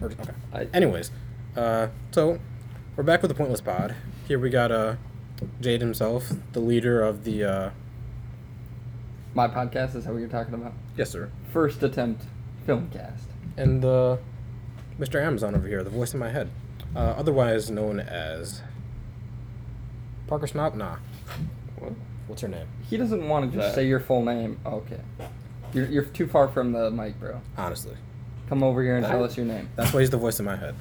Or, okay. I- Anyways, uh, so we're back with the Pointless Pod. Here we got uh, Jade himself, the leader of the. Uh, My podcast is that what you're talking about? yes, sir. First attempt film cast. And uh, Mr. Amazon over here, the voice in my head, uh, otherwise known as Parker Snob. Nah. What? What's her name? He doesn't want to just That- say your full name. Okay. You're, you're too far from the mic, bro. Honestly, Come over here and tell us your name. that's why he's the voice in my head.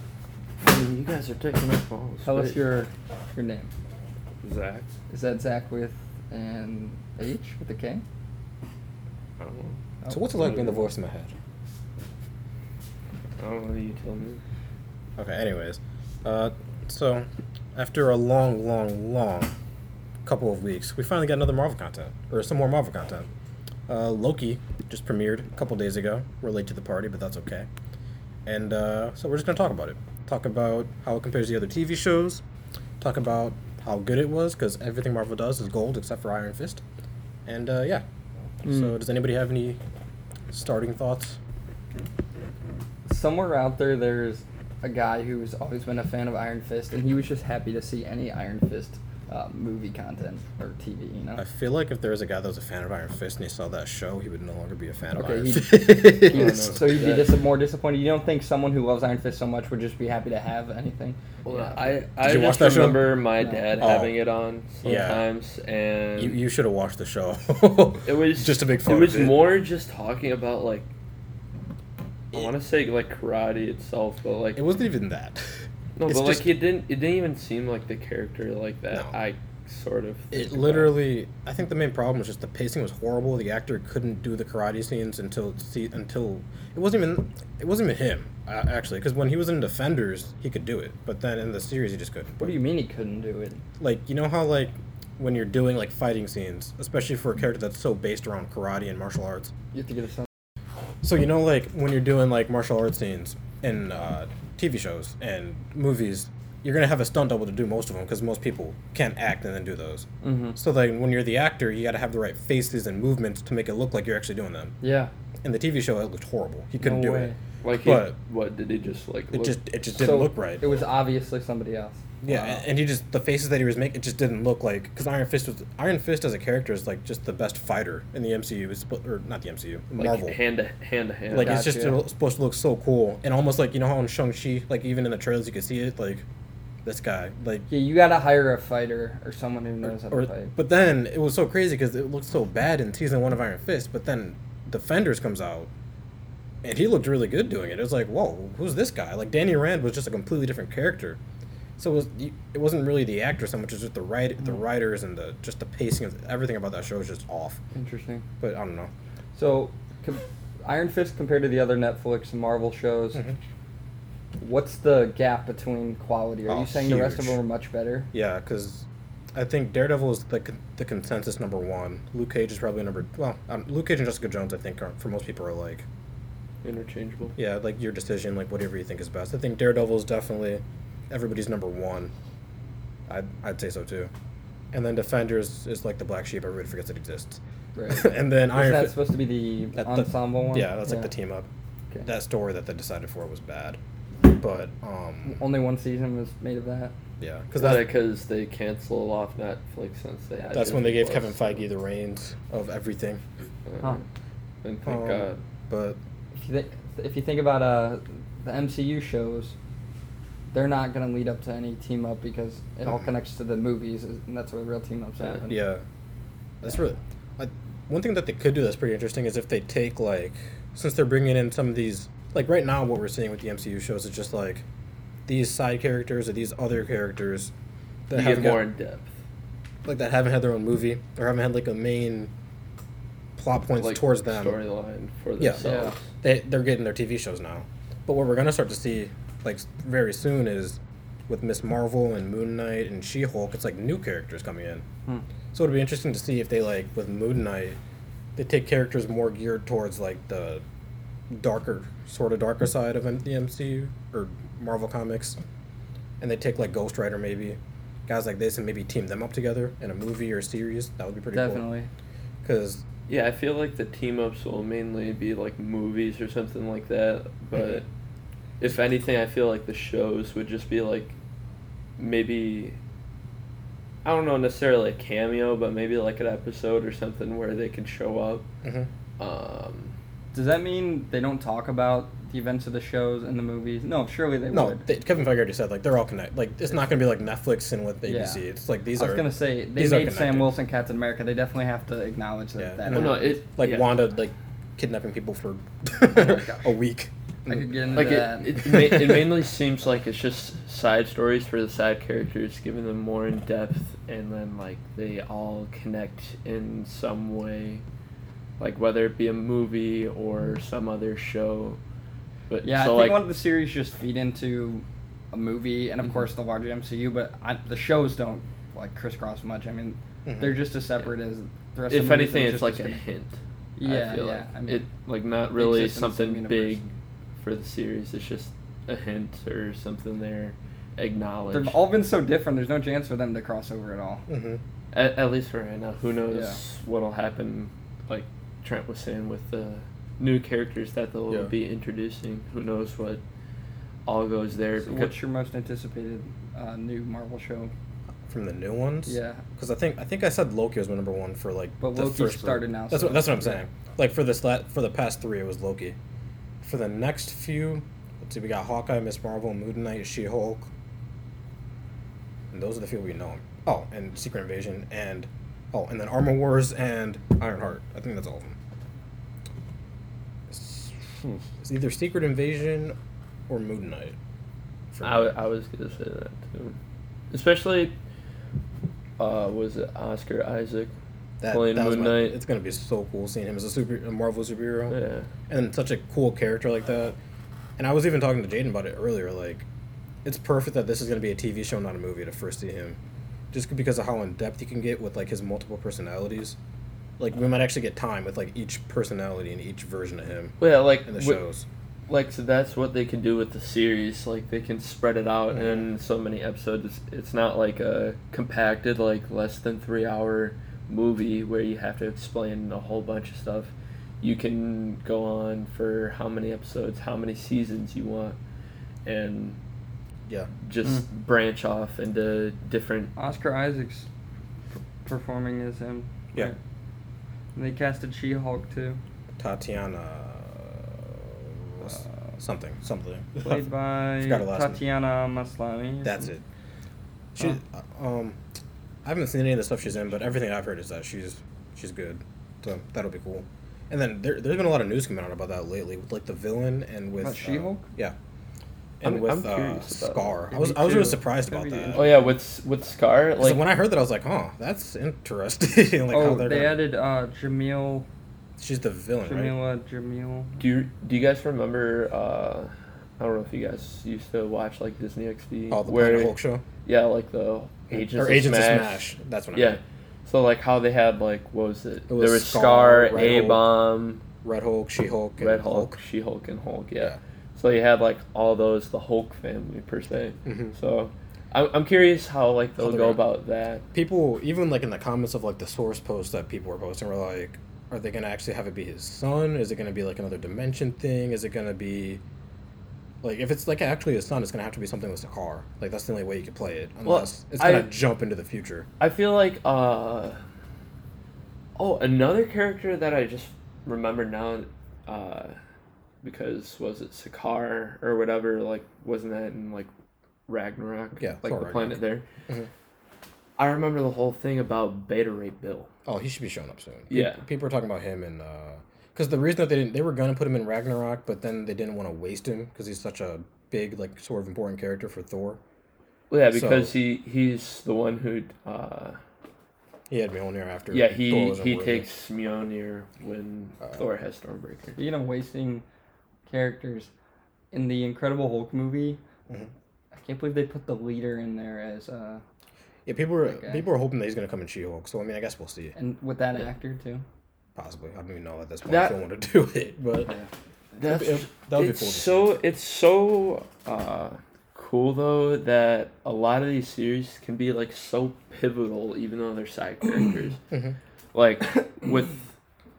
I mean, you guys are taking up all the Tell us space. your your name. Zac. Is that Zach with an H with a K? I don't know. So what's it like being the voice in my head? I don't know. You tell me. Okay. Anyways, uh, so after a long, long, long couple of weeks, we finally got another Marvel content or some more Marvel content. Uh, Loki just premiered a couple days ago. We're late to the party, but that's okay. And uh, so we're just gonna talk about it. Talk about how it compares to the other TV shows. Talk about how good it was because everything Marvel does is gold except for Iron Fist. And uh, yeah. So Mm. does anybody have any starting thoughts? Somewhere out there, there's a guy who's always been a fan of Iron Fist, and he was just happy to see any Iron Fist uh, movie content or TV. You know. I feel like if there was a guy that was a fan of Iron Fist and he saw that show, he would no longer be a fan of Iron Fist. He was- so you'd be That- dis- more disappointed. You don't think someone who loves Iron Fist so much would just be happy to have anything? Well, Yeah. I I you watch just that show? remember my No. dad Oh. having it on Yeah. sometimes, and you you should have watched the show. it was just a big fun. It was of it. more just talking about like I want to say like karate itself, but like It wasn't even that. No, it's but just- like it didn't it didn't even seem like the character like that. No. I sort of It think about. literally. I think the main problem was just the pacing was horrible. The actor couldn't do the karate scenes until see until it wasn't even it wasn't even him uh, actually because when he was in Defenders he could do it, but then in the series he just couldn't. What do you mean he couldn't do it? like you know how like when you're doing like fighting scenes, especially for a character that's so based around karate and martial arts. You have to get a son. So you know, like when you're doing like martial arts scenes in uh, TV shows and movies, you're gonna have a stunt double to do most of them because most people can't act and then do those. Mm-hmm. So like when you're the actor, you got to have the right faces and movements to make it look like you're actually doing them. Yeah. In the TV show, it looked horrible. He couldn't No do way. it. Like he, but- what did he just like? It look- just it just didn't So, look right. It was obviously somebody else. Yeah, Wow. and he just the faces that he was making, it just didn't look like because Iron Fist was Iron Fist as a character is like just the best fighter in the MCU. It's or not the MCU, like Marvel. hand to hand to hand. like it's just Gotcha. supposed to look so cool and almost like you know how in Shang Chi, like even in the trailers you can see it like this guy like. Yeah, you gotta hire a fighter or someone who knows how to Or, fight. but then it was so crazy because it looked so bad in season one of Iron Fist. But then Defenders comes out, and he looked really good doing it. It was like, whoa, who's this guy? Like Danny Rand was just a completely different character. So it was it wasn't really the actor so much as just the write the Mm. writers and the just the pacing of everything about that show is just off. Interesting. But I don't know. So, com- Iron Fist compared to the other Netflix and Marvel shows, Mhm. what's the gap between quality? Are Oh, you saying the rest of them are much better? Yeah, because I think Daredevil is the con- the consensus number one. Luke Cage is probably number well. Um, Luke Cage and Jessica Jones, I think, are, for most people are like interchangeable. yeah, like your decision, like whatever you think is best. I think Daredevil is definitely everybody's number one. I'd I'd say so too. And then Defenders is like the black sheep. Everybody forgets it exists. Right. and then Iron Is Iron that supposed to be the that- that- ensemble one? Yeah, that's like the team up. Okay. That story that they decided for was bad, but um Only one season was made of that. yeah, Because because that because they canceled off Netflix since they had. that's when they gave Disney Kevin Plus. Feige the reins of everything. Uh, Huh. And thank Um, God. But If you, th- if you think about uh, the MCU shows, they're not going to lead up to any team up because it all Mhm. connects to the movies, and that's where real team ups Yeah. happen. Yeah, that's really. I, one thing that they could do that's pretty interesting is if they take like, since they're bringing in some of these, like right now, what we're seeing with the MCU shows is just like, these side characters or these other characters that You haven't more got, in depth. like that haven't had their own movie or haven't had like a main plot points like towards them. storyline for Yeah. themselves. They they're getting their TV shows now, but what we're gonna start to see like very soon is with Miss Marvel and Moon Knight and She Hulk. It's like new characters coming in. Hmm. So it'll be interesting to see if they like with Moon Knight, they take characters more geared towards like the darker, sort of darker side of M- the MCU or Marvel comics, and they take like Ghost Rider maybe, guys like this, and maybe team them up together in a movie or a series. That would be pretty cool. Definitely. cool. Because Yeah, I feel like the team ups will mainly be like movies or something like that, but Mhm. If anything, I feel like the shows would just be like maybe I don't know necessarily a cameo, but maybe like an episode or something where they could show up. Mm-hmm. Um, Does that mean they don't talk about the events of the shows and the movies? No, surely they No, would. they, Kevin Feige already said like they're all connected. Like it's not gonna be like Netflix and with ABC. Yeah. It's like these are. I was gonna say they these made Sam connected. Wilson Captain America. They definitely have to acknowledge that. Yeah, that and well, no, it like yeah. Wanda like kidnapping people for Oh a week. I could get into like that. it, it, ma- it mainly seems like it's just side stories for the side characters, giving them more in depth, and then like they all connect in some way, like whether it be a movie or some other show. But Yeah, so I think like one of the series just feed into a movie, and of Mhm. course the larger MCU. But I, the shows don't like crisscross much. I mean, Mhm. they're just as separate as the rest. if of the anything, it's like a hint. Yeah, I feel yeah. like. I mean, it like not really something big for the series. It's just a hint or something they're acknowledged. they've all been so different. There's no chance for them to cross over at all. Mm-hmm. At, at least for right now. Who knows Yeah. what'll happen, like Trent was saying, with the new characters that they'll Yeah. be introducing. Who knows what all goes there. So what's your most anticipated uh, new Marvel show? From the new ones. Yeah. Because I think I think I said Loki was my number one for like But the Loki first started three. now, That's so- what that's what I'm saying. Like for this la- for the past three, it was Loki. For the next few, let's see, we got Hawkeye, Miss Marvel, Moon Knight, She Hulk. And those are the few we know. Oh, and Secret Invasion, and oh, and then Armor Wars and Ironheart. I think that's all of them. It's, either Secret Invasion or Moon Knight. I, I was gonna say that too, especially. Uh, was it Oscar Isaac? That, playing that Moon my- Knight. It's gonna be so cool seeing him as a super a Marvel superhero. Yeah. and such a cool character like that. And I was even talking to Jaden about it earlier. Like, it's perfect that this is going to be a TV show, not a movie, to first see him, just because of how in depth he can get with like his multiple personalities. Like, we might actually get time with like each personality and each version of him Well, yeah, like in the shows. like so that's what they can do with the series like they can spread it out in so many episodes it's, it's not like a compacted like less than three hour movie where you have to explain a whole bunch of stuff you can go on for how many episodes how many seasons you want and Yeah, just branch off into different Oscar Isaac's p- performing as him. Yeah. right? And they casted She-Hulk too, Tatiana. Uh, something, something. played by Forgot her last name. Tatiana Maslany. That's it. She, um, I haven't seen any of the stuff she's in, but everything I've heard is that she's she's good. So that'll be cool. And then there, there's been a lot of news coming out about that lately, with like the villain and with About uh, She-Hulk? yeah, and I'm- with I'm uh, Skaar. I was I was really surprised about that. oh yeah with with Skaar 'Cause like when I heard that, I was like, oh, that's interesting. like oh, how they're gonna- added uh, Jamil, she's the villain, right? Jamila Jamil. do you do you guys remember uh I don't know if you guys used to watch like Disney XD Oh, the where Planet Hulk show Yeah, like the Agents, or of, Agents Smash. of Smash. That's what I Yeah. meant. So like how they had like what was it? It there was was Skaar, Skaar, A Bomb, Red Hulk, She Hulk, Red Hulk, She Hulk, and Hulk. Yeah. Yeah. So you had like all those the Hulk family per se. Mhm. So I'm I'm curious how like they'll How go they're- about that. people even like in the comments of like the source posts that people were posting were like are they gonna actually have it be his son is it gonna be like another dimension thing is it gonna be like if it's like actually a son it's gonna have to be something with Sakaar like that's the only way you could play it Well, unless it's gonna I- jump into the future. I feel like uh oh another character that I just remembered now uh because was it Sakaar or whatever like wasn't that in like Ragnarok? Yeah, like Thor the planet there? Mhm. I remember the whole thing about Beta Ray Bill. Oh he should be showing up soon. Yeah. people are talking about him and uh because the reason that they didn't they were gonna put him in Ragnarok but then they didn't want to waste him because he's such a big like sort of important character for Thor well, yeah So- because he he's the one who uh he had Mjolnir after yeah he wasn't he worthy. takes Mjolnir when Uh, Thor has Stormbreaker You know, wasting characters, in the Incredible Hulk movie, Mhm. I can't believe they put the leader in there as uh, Yeah, people were people were hoping that he's gonna come in She-Hulk. So I mean, I guess we'll see. and with that Yeah. actor too. Possibly, I don't even know at this point That- if they want to do it, but That's It- it- that would be it's cool to see. so it's so uh, cool though that a lot of these series can be like so pivotal even though they're side characters. Mhm. Like with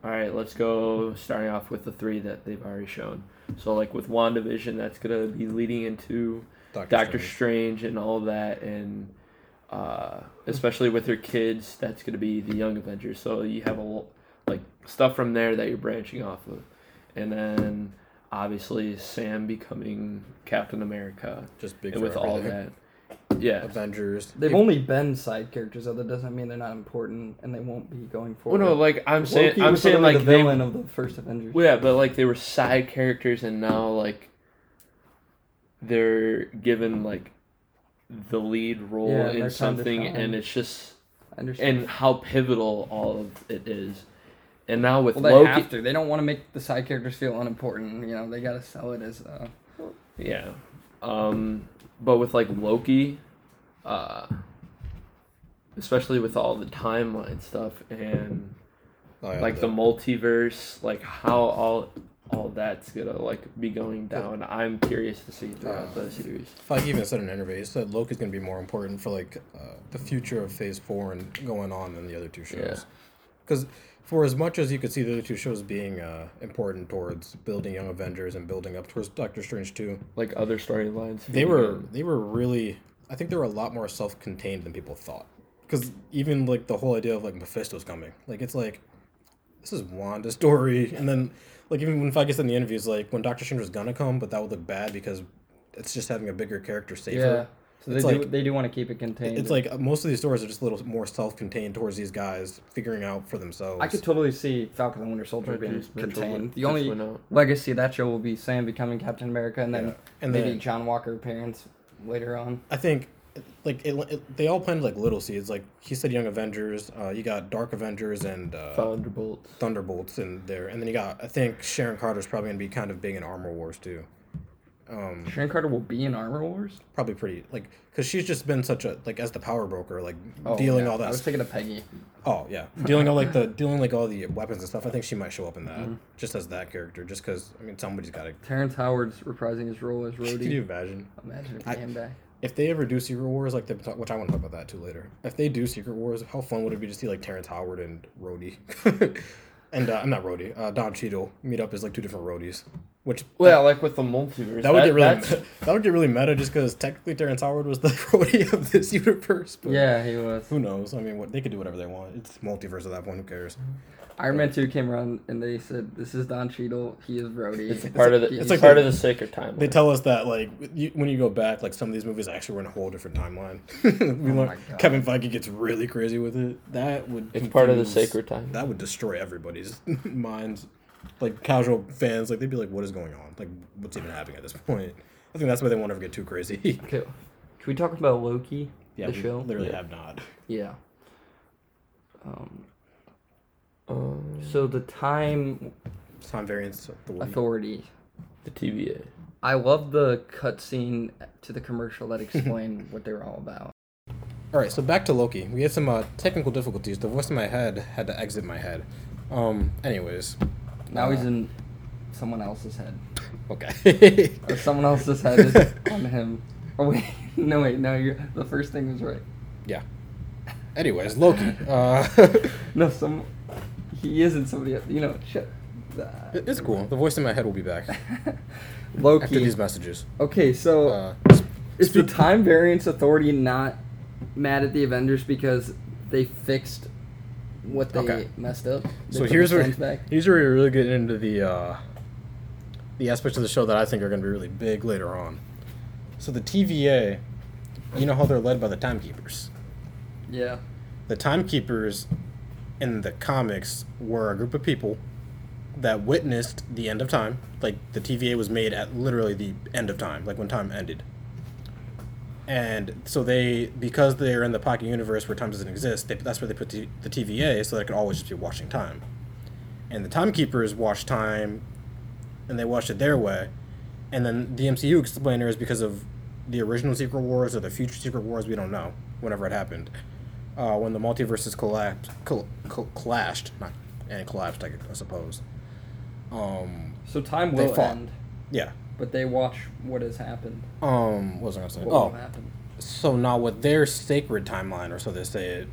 all right, let's go starting off with the three that they've already shown. So like with WandaVision, that's gonna be leading into Doctor Strange and all that, and uh, especially with her kids, that's gonna be the Young Avengers. So you have a like stuff from there that you're branching off of, and then obviously Sam becoming Captain America, Just big and with all that, yeah. Avengers. They've If- only been side characters, though. That doesn't mean they're not important, and they won't be going forward. Well, forward. no, like I'm saying, I'm saying like the they, villain of the first Avengers. well, yeah, but like they were side characters, and now like they're given like the lead role Yeah, in something, and it's just I understand. and how pivotal all of it is. And now with well, they Loki, have to. They don't want to make the side characters feel unimportant. You know, they got to sell it as. Uh, yeah, um, but with like Loki, uh, especially with all the timeline stuff and oh, yeah, like the multiverse, like how all all that's gonna like be going down. I'm curious to see throughout the series. Feige even said in an interview, he said Loki's going to be more important for like uh, the future of Phase Four and going on than the other two shows. Because for as much as you could see the other two shows being uh, important towards building Young Avengers and building up towards Doctor Strange two, Like other storylines. they were they were really I think they were a lot more self contained than people thought. Because even like the whole idea of like Mephisto's coming, like it's like this is Wanda's story, and then like even when Feige said in the interviews, like when Doctor Strange was gonna come, but that would look bad because it's just having a bigger character save yeah. her. So they It's do. like- They do want to keep it contained. It's like most of these stories are just a little more self-contained towards these guys figuring out for themselves. I could totally see Falcon and Winter Soldier Right, being Mitchell contained. went- The only legacy of that show will be Sam becoming Captain America, and then Yeah. and maybe then John Walker appearance later on. I think like it, it, they all planted like little seeds. Like he said, Young Avengers. Uh, you got Dark Avengers and uh, Thunderbolts. Thunderbolts in there, and then you got I think Sharon Carter's probably gonna be kind of big in Armor Wars too. Um, Sharon Carter will be in Armor Wars. probably pretty like because she's just been such a like as the power broker, like Oh, dealing yeah. all that. I was thinking of Peggy. Oh yeah, dealing all like the dealing like all the weapons and stuff. I think she might show up in that Mm-hmm. just as that character, just because I mean somebody's got to. Terrence Howard's reprising his role as Rhodey. Can you imagine Imagine if he came back. if they ever do Secret Wars like they talk, which I want to talk about that too later. If they do Secret Wars, how fun would it be to see like Terrence Howard and Rhodey, and uh, I'm not Rhodey, uh, Don Cheadle meet up as like two different Rhodys, which Well, like with the multiverse. that would get really that's- that would get really meta just because technically Terrence Howard was the Rhodey of this universe. But Yeah, he was. Who knows? I mean, what they could do whatever they want. It's multiverse at that point. Who cares? Iron Man Two came around and they said, "This is Don Cheadle. He is Rhodey." It's a part of the. It's, like part the- of the sacred timeline. They tell us that like you, when you go back, like some of these movies actually were in a whole different timeline. we Oh learn. Kevin Feige gets really crazy with it. That would it's part of the sacred time. That would destroy everybody's minds. Like casual fans, like they'd be like, "What is going on? Like, what's even happening at this point?" I think that's why they won't ever get too crazy. Okay, can we talk about Loki? yeah, the we show. literally Yeah. have not. Yeah. Um, Um, so the Time Time variance authority. Authority. the TVA. I love the cutscene to the commercial that explained what they were all about. All right, so back to Loki. We had some uh, technical difficulties. The voice in my head had to exit my head. Um. Anyways. Now he's Uh, in someone else's head. Okay. Or someone else's head is on him. Oh wait, no wait, no, you're, the first thing was right. yeah. Anyways, Loki. Uh, No, some he isn't somebody. else. You know, shit. it's cool. The voice in my head will be back Loki. after these messages. Okay, so Uh, is the Time Variance Authority not mad at the Avengers because they fixed what they Okay. messed up? They so here's where back? here's where we really get into the uh, the aspects of the show that I think are going to be really big later on. So the TVA, you know how they're led by the timekeepers. Yeah. The timekeepers in the comics were a group of people that witnessed the end of time. Like the TVA was made at literally the end of time, like when time ended. And so they, because they're in the pocket universe where time doesn't exist, they, that's where they put the, the TVA so they could always just be watching time. And the timekeepers watch time, and they watch it their way. And then the MCU explainer is because of the original Secret Wars or the future Secret Wars, we don't know, whenever it happened. Uh, when the multiverses collapsed, col- col- clashed, not and collapsed, I, I suppose. Um, So time will end, yeah. But they watch what has happened. Um, what was I gonna say? What Oh, will so now with their sacred timeline, or so they say it,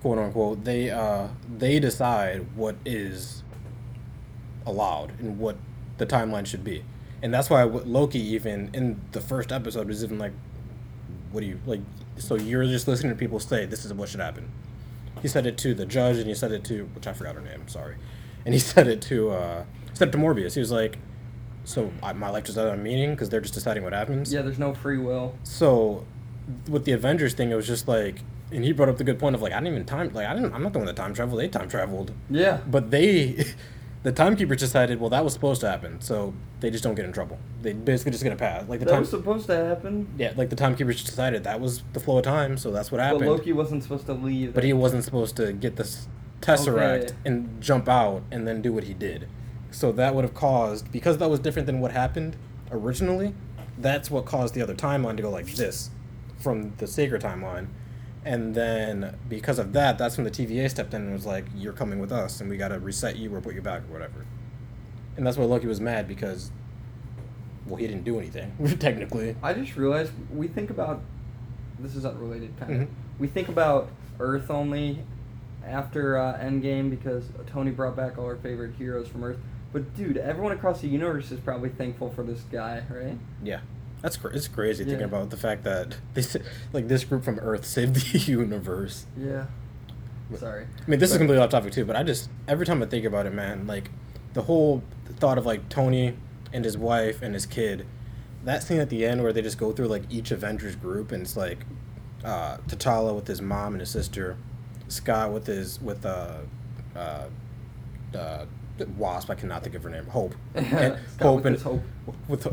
quote unquote, they uh they decide what is allowed and what the timeline should be. and that's why Loki even in the first episode was even like, what do you like? So you're just listening to people say this is what should happen. He said it to the judge, and he said it to which I forgot her name. Sorry, and he said it to uh, said it to Mobius. He was like, so I, my life just doesn't have a meaning because they're just deciding what happens. Yeah, there's no free will. So, with the Avengers thing, it was just like, and he brought up the good point of like, I didn't even time, like, I didn't, I'm not the one that time traveled. They time traveled, Yeah. but they, the timekeepers decided, well, that was supposed to happen, so they just don't get in trouble. They basically just get a pass. Like the that time, was supposed to happen. yeah, like the timekeepers just decided that was the flow of time, so that's what happened. But. Loki wasn't supposed to leave. But he wasn't supposed to get this tesseract Okay. and jump out and then do what he did. So that would have caused because that was different than what happened originally. That's what caused the other timeline to go like this from the sacred timeline. And then because of that, that's when the TVA stepped in and was like, "You're coming with us, and we got to reset you or put you back or whatever." And that's why Loki was mad because, well, he didn't do anything technically. I just realized we think about this is unrelated kind of. Mhm. We think about Earth only after uh, Endgame because Tony brought back all our favorite heroes from Earth. But dude, everyone across the universe is probably thankful for this guy, right? Yeah, that's cr- it's crazy thinking about the fact that they sa- like this group from Earth saved the universe. Yeah. Sorry. I mean, this is completely off topic too, but I just every time I think about it, man, like the whole thought of like Tony and his wife and his kid, that scene at the end where they just go through like each Avengers group and it's like uh, T'Challa with his mom and his sister, Scott with his with uh, uh, uh, Wasp. I cannot think of her name. Hope. And with his Hope. with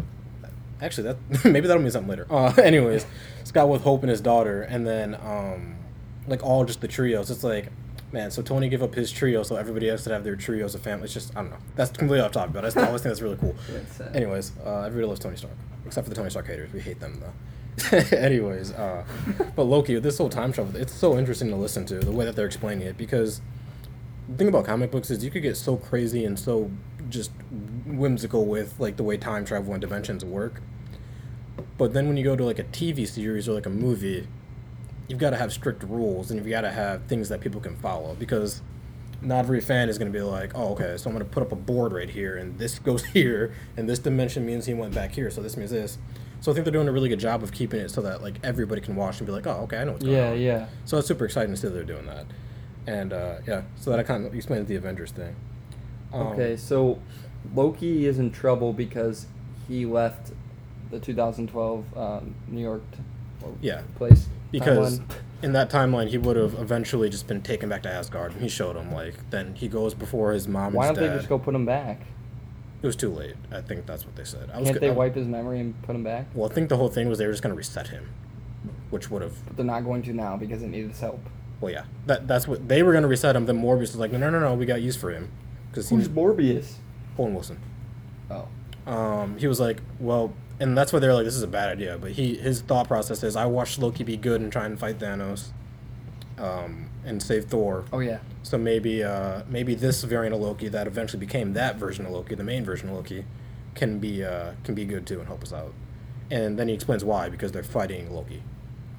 actually that maybe that'll mean something later. Uh, anyways, Scott with Hope and his daughter, and then um, like all just the trios. It's like, man, so Tony gave up his trio, so everybody else to have their trios of family. It's just I don't know. That's completely off topic, but I always think that's really cool. It's sad. Anyways, uh, everybody loves Tony Stark, except for the Tony Stark haters. We hate them though. Anyways, uh, but Loki, this whole time travel, it's so interesting to listen to the way that they're explaining it because the thing about comic books is you could get so crazy and so just whimsical with like the way time travel and dimensions work. But then when you go to like a TV series or like a movie, you've got to have strict rules and you've got to have things that people can follow because not every fan is going to be like, oh, okay, so I'm going to put up a board right here and this goes here and this dimension means he went back here, so this means this. So I think they're doing a really good job of keeping it so that like everybody can watch and be like, oh, okay, I know what's going Yeah, on. yeah. Yeah. So it's super exciting to see that they're doing that. And uh, yeah, so that kind of explains the Avengers thing. Um, Okay, so Loki is in trouble because he left the 2012 um, New York t- Yeah. place. Because timeline. in that timeline, he would have eventually just been taken back to Asgard. And he showed him, like, then he goes before his mom why don't his they just go put him back? It was too late. I think that's what they said. I was Can't go- they I- wipe his memory and put him back? Well, I think the whole thing was they were just going to reset him, which would have. But they're not going to now because it needed his help. Well, yeah, that that's what they were going to reset him. Then Mobius was like, no, no, no, no, we got use for him, because Who's he's Mobius? Owen Wilson. Oh. um, he was like, well, and that's why they're like, this is a bad idea. But he, his thought process is, I watched Loki be good and try and fight Thanos, um, and save Thor. Oh yeah. So maybe, uh, maybe this variant of Loki that eventually became that version of Loki, the main version of Loki, can be, uh, can be good too and help us out. And then he explains why because they're fighting Loki,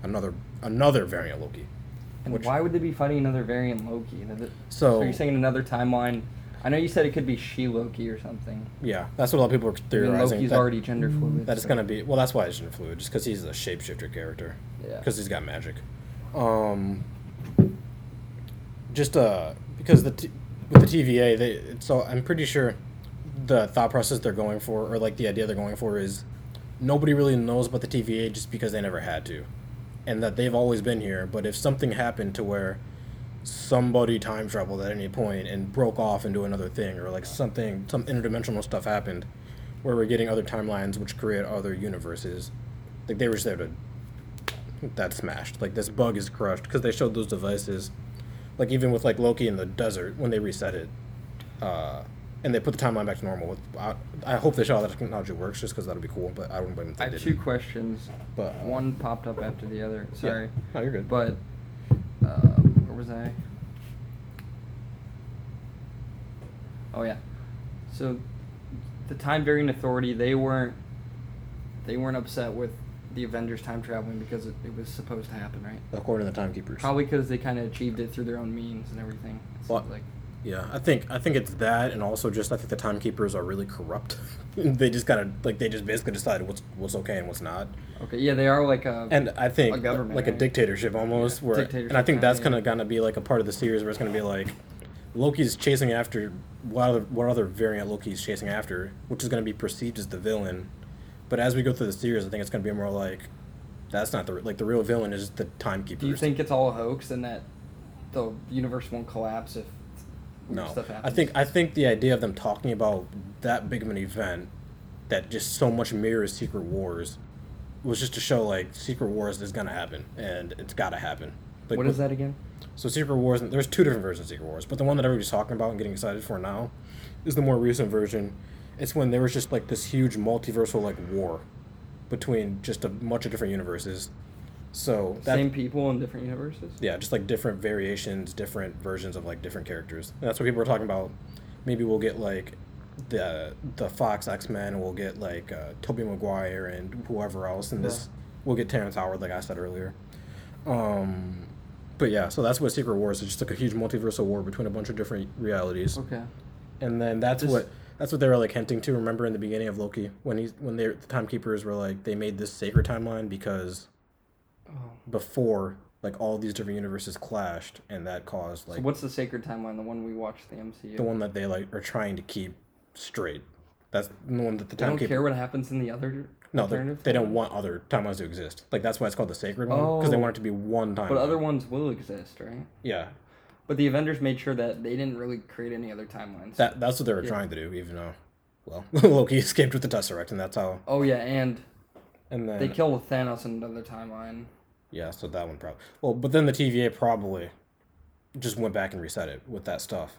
another, another variant of Loki. And Which- why would they be fighting another variant Loki? That it- So- you're saying another timeline? I know you said it could be she Loki or something. Yeah, that's what a lot of people are I mean, theorizing. Loki's that- already gender fluid. That it's so- gonna be well. That's why it's gender fluid, just because he's a shapeshifter character. Yeah. Because he's got magic. Um. Just uh, because the t- with the TVA, they so I'm pretty sure the thought process they're going for, or like the idea they're going for, is nobody really knows about the TVA just because they never had to, and that they've always been here. But if something happened to where somebody time traveled at any point and broke off into another thing, or like something, some interdimensional stuff happened, where we're getting other timelines which create other universes. Like they were just there to. That smashed. Like this bug is crushed because they showed those devices, like even with like Loki in the desert when they reset it, uh, and they put the timeline back to normal. With I, I hope they show how that technology works just because that'd be cool. But I wouldn't blame them if I have didn't. two questions. But, uh, one popped up after the other. Yeah. Sorry. No, you're good. But uh, where was I? Oh yeah. So the Time Variant Authority they weren't they weren't upset with the Avengers time traveling because it, it was supposed to happen, right? according to the timekeepers. Probably because they kind of achieved it through their own means and everything. Well, like. Yeah, I think I think it's that, and also just I think the timekeepers are really corrupt. they just kind of like they just basically decide what's what's okay and what's not. Okay, yeah, they are like a. And I think A government, like a dictatorship almost, Yeah, where and I think that's kinda, gonna gonna be like a part of the series where it's gonna be like Loki's chasing after what other what other variant Loki's chasing after, which is gonna be perceived as the villain. But as we go through the series, I think it's gonna be more like that's not the like the real villain is the timekeepers. do you think it's all a hoax and that the universe won't collapse if No, stuff happens? I think I think the idea of them talking about that big of an event that just so much mirrors Secret Wars was just to show like Secret Wars is gonna happen and it's gotta happen. Like, what is that again? So Secret Wars, there's two different versions of Secret Wars, but the one that everybody's talking about and getting excited for now is the more recent version. It's when there was just like this huge multiversal like war between just a bunch of different universes. So that, Same people in different universes. yeah, just like different variations, different versions of like different characters. And that's what people were talking about. Maybe we'll get like the the Fox X Men. We'll get like uh, Tobey Maguire and whoever else. And this we'll get Terrence Howard, like I said earlier. Um, but yeah, so that's what Secret Wars is. Just like a huge multiversal war between a bunch of different realities. Okay. And then that's Just- what that's what they were like hinting to. Remember in the beginning of Loki when he when they the timekeepers were like they made this sacred timeline because. Before like all these different universes clashed and that caused like so what's the sacred timeline? The one we watched the MCU. the one that they like are trying to keep straight. That's the one that the They don't timekeeper. care what happens in the other. No, they alternative they don't want other timelines to exist. Like that's why it's called the sacred one because they Oh. want it to be one time. But other ones will exist, right? yeah, But the Avengers made sure that they didn't really create any other timelines. that that's what they were trying to do. Even though, well, Loki escaped with the Tesseract, and that's how. oh yeah, and And then they killed Thanos in another timeline. Yeah, so that one probably. Well, but then the TVA probably just went back and reset it with that stuff.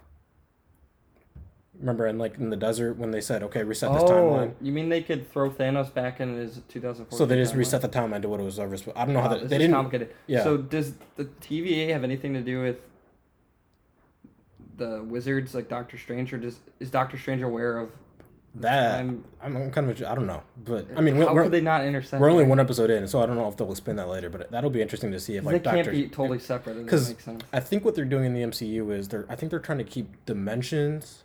Remember, in like in the desert when they said, "Okay, reset this oh, timeline," you mean they could throw Thanos back in his 2004? so they just reset the timeline to what it was ever. I don't know how that this they is didn't. complicated. yeah. So does the TVA have anything to do with the wizards, like Doctor Strange, or does is Doctor Strange aware of? That? I'm, I'm kind of I don't know, but I mean how we're, could they not intersect? we're only one episode in, so I don't know if they'll explain that later. But that'll be interesting to see if like they like can't Doctor. be totally separate. It 'Cause doesn't make sense. I think what they're doing in the MCU is they're I think they're trying to keep dimensions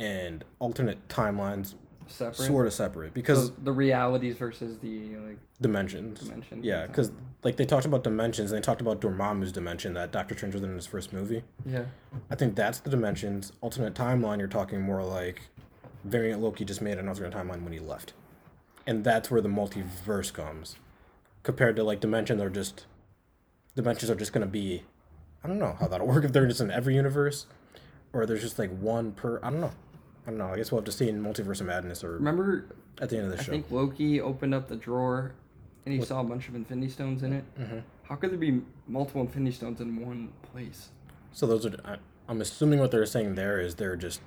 and alternate timelines Separate. sort of separate because so the realities versus the like dimensions. dimensions. Yeah, because like they talked about dimensions, and they talked about Dormammu's dimension that Doctor Strange was in his first movie. yeah. I think that's the dimensions. Alternate timeline, you're talking more like variant Loki just made an alternate timeline when he left, and that's where the multiverse comes. Compared to like dimensions they're just dimensions are just gonna be. I don't know how that'll work if they're just in every universe, or there's just like one per. I don't know. I don't know. I guess we'll have to see in Multiverse of Madness or Remember, at the end of the I show. I think Loki opened up the drawer, and he saw a bunch of Infinity Stones in it. hmm How could there be multiple Infinity Stones in one place? So those are. I, I'm assuming what they're saying there is they're just,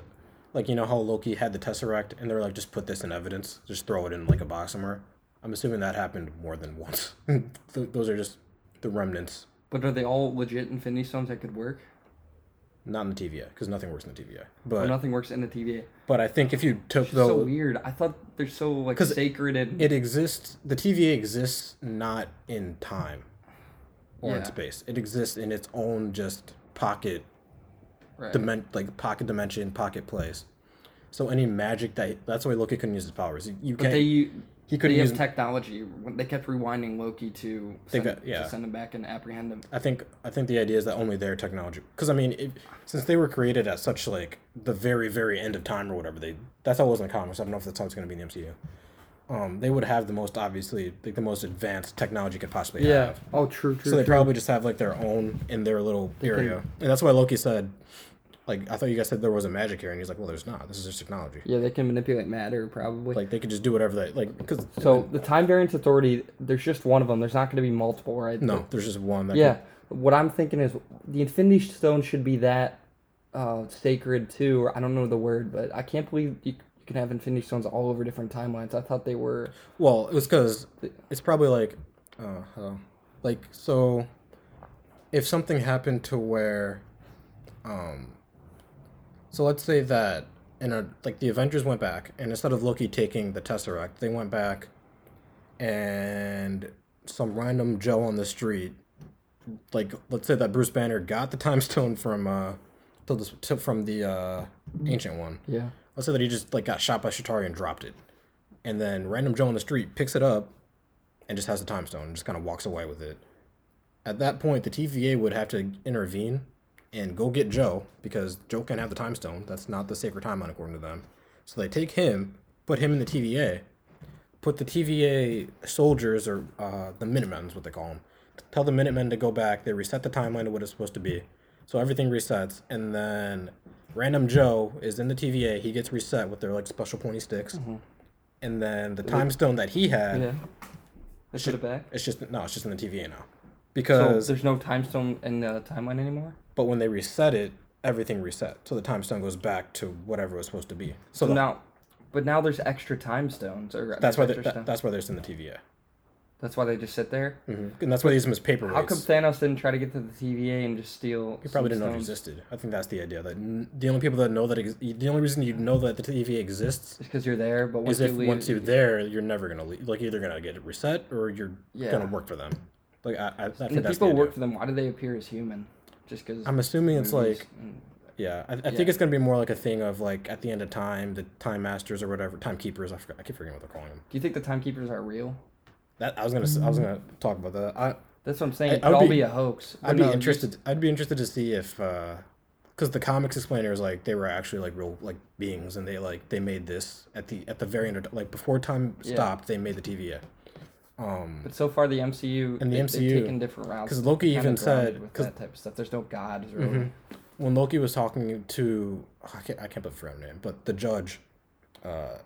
like you know how Loki had the Tesseract and they're like just put this in evidence, just throw it in like a box somewhere. I'm assuming that happened more than once. Those are just the remnants, But are they all legit Infinity Stones that could work? not in the TVA, because nothing works in the TVA. But nothing works in the TVA. but I think if you took It's so weird. I thought they're so like sacred and it exists. The TVA exists not in time or in space. It exists in its own just pocket right. dimen- like pocket dimension, pocket place. So any magic that that's why Loki couldn't use his powers. You, you can't. they he couldn't have use. technology. They kept rewinding Loki to send, yeah. to send him back and apprehend him. I think I think the idea is that only their technology. Because I mean, if, since they were created at such like the very very end of time or whatever, they that's how it was in the comics. I don't know if that's how it's going to be in the MCU. Um, they would have the most obviously like the most advanced technology could possibly have. Oh, true, true. So they probably just have like their own in their little area, and that's why Loki said, like I thought you guys said there was a magic here, and he's like, well, there's not. This is just technology. Yeah, they can manipulate matter probably. Like they could just do whatever they like because so the Time Variance Authority, there's just one of them. There's not going to be multiple, right? no, there's just one. That Yeah. What I'm thinking is the Infinity Stone should be that uh, sacred too. Or I don't know the word, but I can't believe you, you can have Infinity Stones all over different timelines. I thought they were. Well, it was because it's probably like, uh, uh, like so. If something happened to where, um, so let's say that in a like the Avengers went back, and instead of Loki taking the Tesseract, they went back, and some random Joe on the street, like let's say that Bruce Banner got the Time Stone from uh, to the, to, from the uh, ancient one. Yeah. Let's say that he just like got shot by Chitauri and dropped it, and then random Joe on the street picks it up, and just has the time stone and just kind of walks away with it. At that point, the TVA would have to intervene and go get Joe because Joe can't have the time stone. That's not the sacred timeline according to them. So they take him, put him in the TVA, put the TVA soldiers or uh, the Minutemen is what they call them. Tell the Minutemen to go back. They reset the timeline to what it's supposed to be. So everything resets, and then random Joe is in the TVA. He gets reset with their like special pointy sticks, and then the time stone that he had, Yeah. They put it back. it's just no, it's just in the TVA now, So because there's no time stone in the timeline anymore. but when they reset it, everything reset. So the time stone goes back to whatever it was supposed to be. So So the- now, but now there's extra time stones, or that's why they, extra that, stone- that's why they're in the TVA, that's why they just sit there. mm-hmm. and that's why they use them as paperweights. How come Thanos didn't try to get to the TVA and just steal? You probably didn't know it existed. I think that's the idea. That n- the only people that know that ex- the only reason you know that the TVA exists is because you're there, but once is if leave, once you're there, you're never gonna leave. Like you're either gonna get it reset or you're Yeah. gonna work for them. Like I, I, I think and people work for them. Why do they appear as human? Just because I'm assuming it's like yeah. I, I think it's gonna be more like a thing of like at the end of time, the time masters or whatever, timekeepers. I forgot. I keep forgetting what they're calling them. Do you think the timekeepers are real? That I was gonna. I was gonna talk about that. I That's what I'm saying. It could all be- be, a hoax. I'd be no, interested. I'd be interested to see if, uh, because the comics explainers like they were actually like real like beings, and they like they made this at the at the very end of like before time Yeah. stopped, they made the TVA. Um, But so far, the MCU And the they, MCU they've taken different routes. 'cause Loki even said- with that type of stuff. There's no gods really. mhm. when Loki was talking to I can't I can't put the name, but the judge, uh,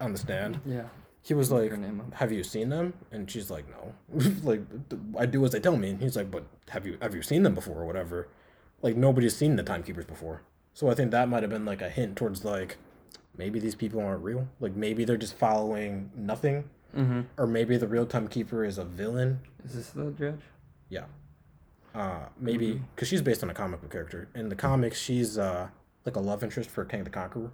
on the stand, Yeah. he was like, her. "Have you seen them?" And she's like, "No." like I do as they tell me, and he's like, "But have you have you seen them before or whatever?" Like nobody's seen the timekeepers before, so I think that might have been like a hint towards like maybe these people aren't real. Like maybe they're just following nothing, Mm-hmm. or maybe the real timekeeper is a villain. Is this the judge? Yeah. Uh, maybe because she's based on a comic book character. In the comics, she's uh like a love interest for Kang the Conqueror.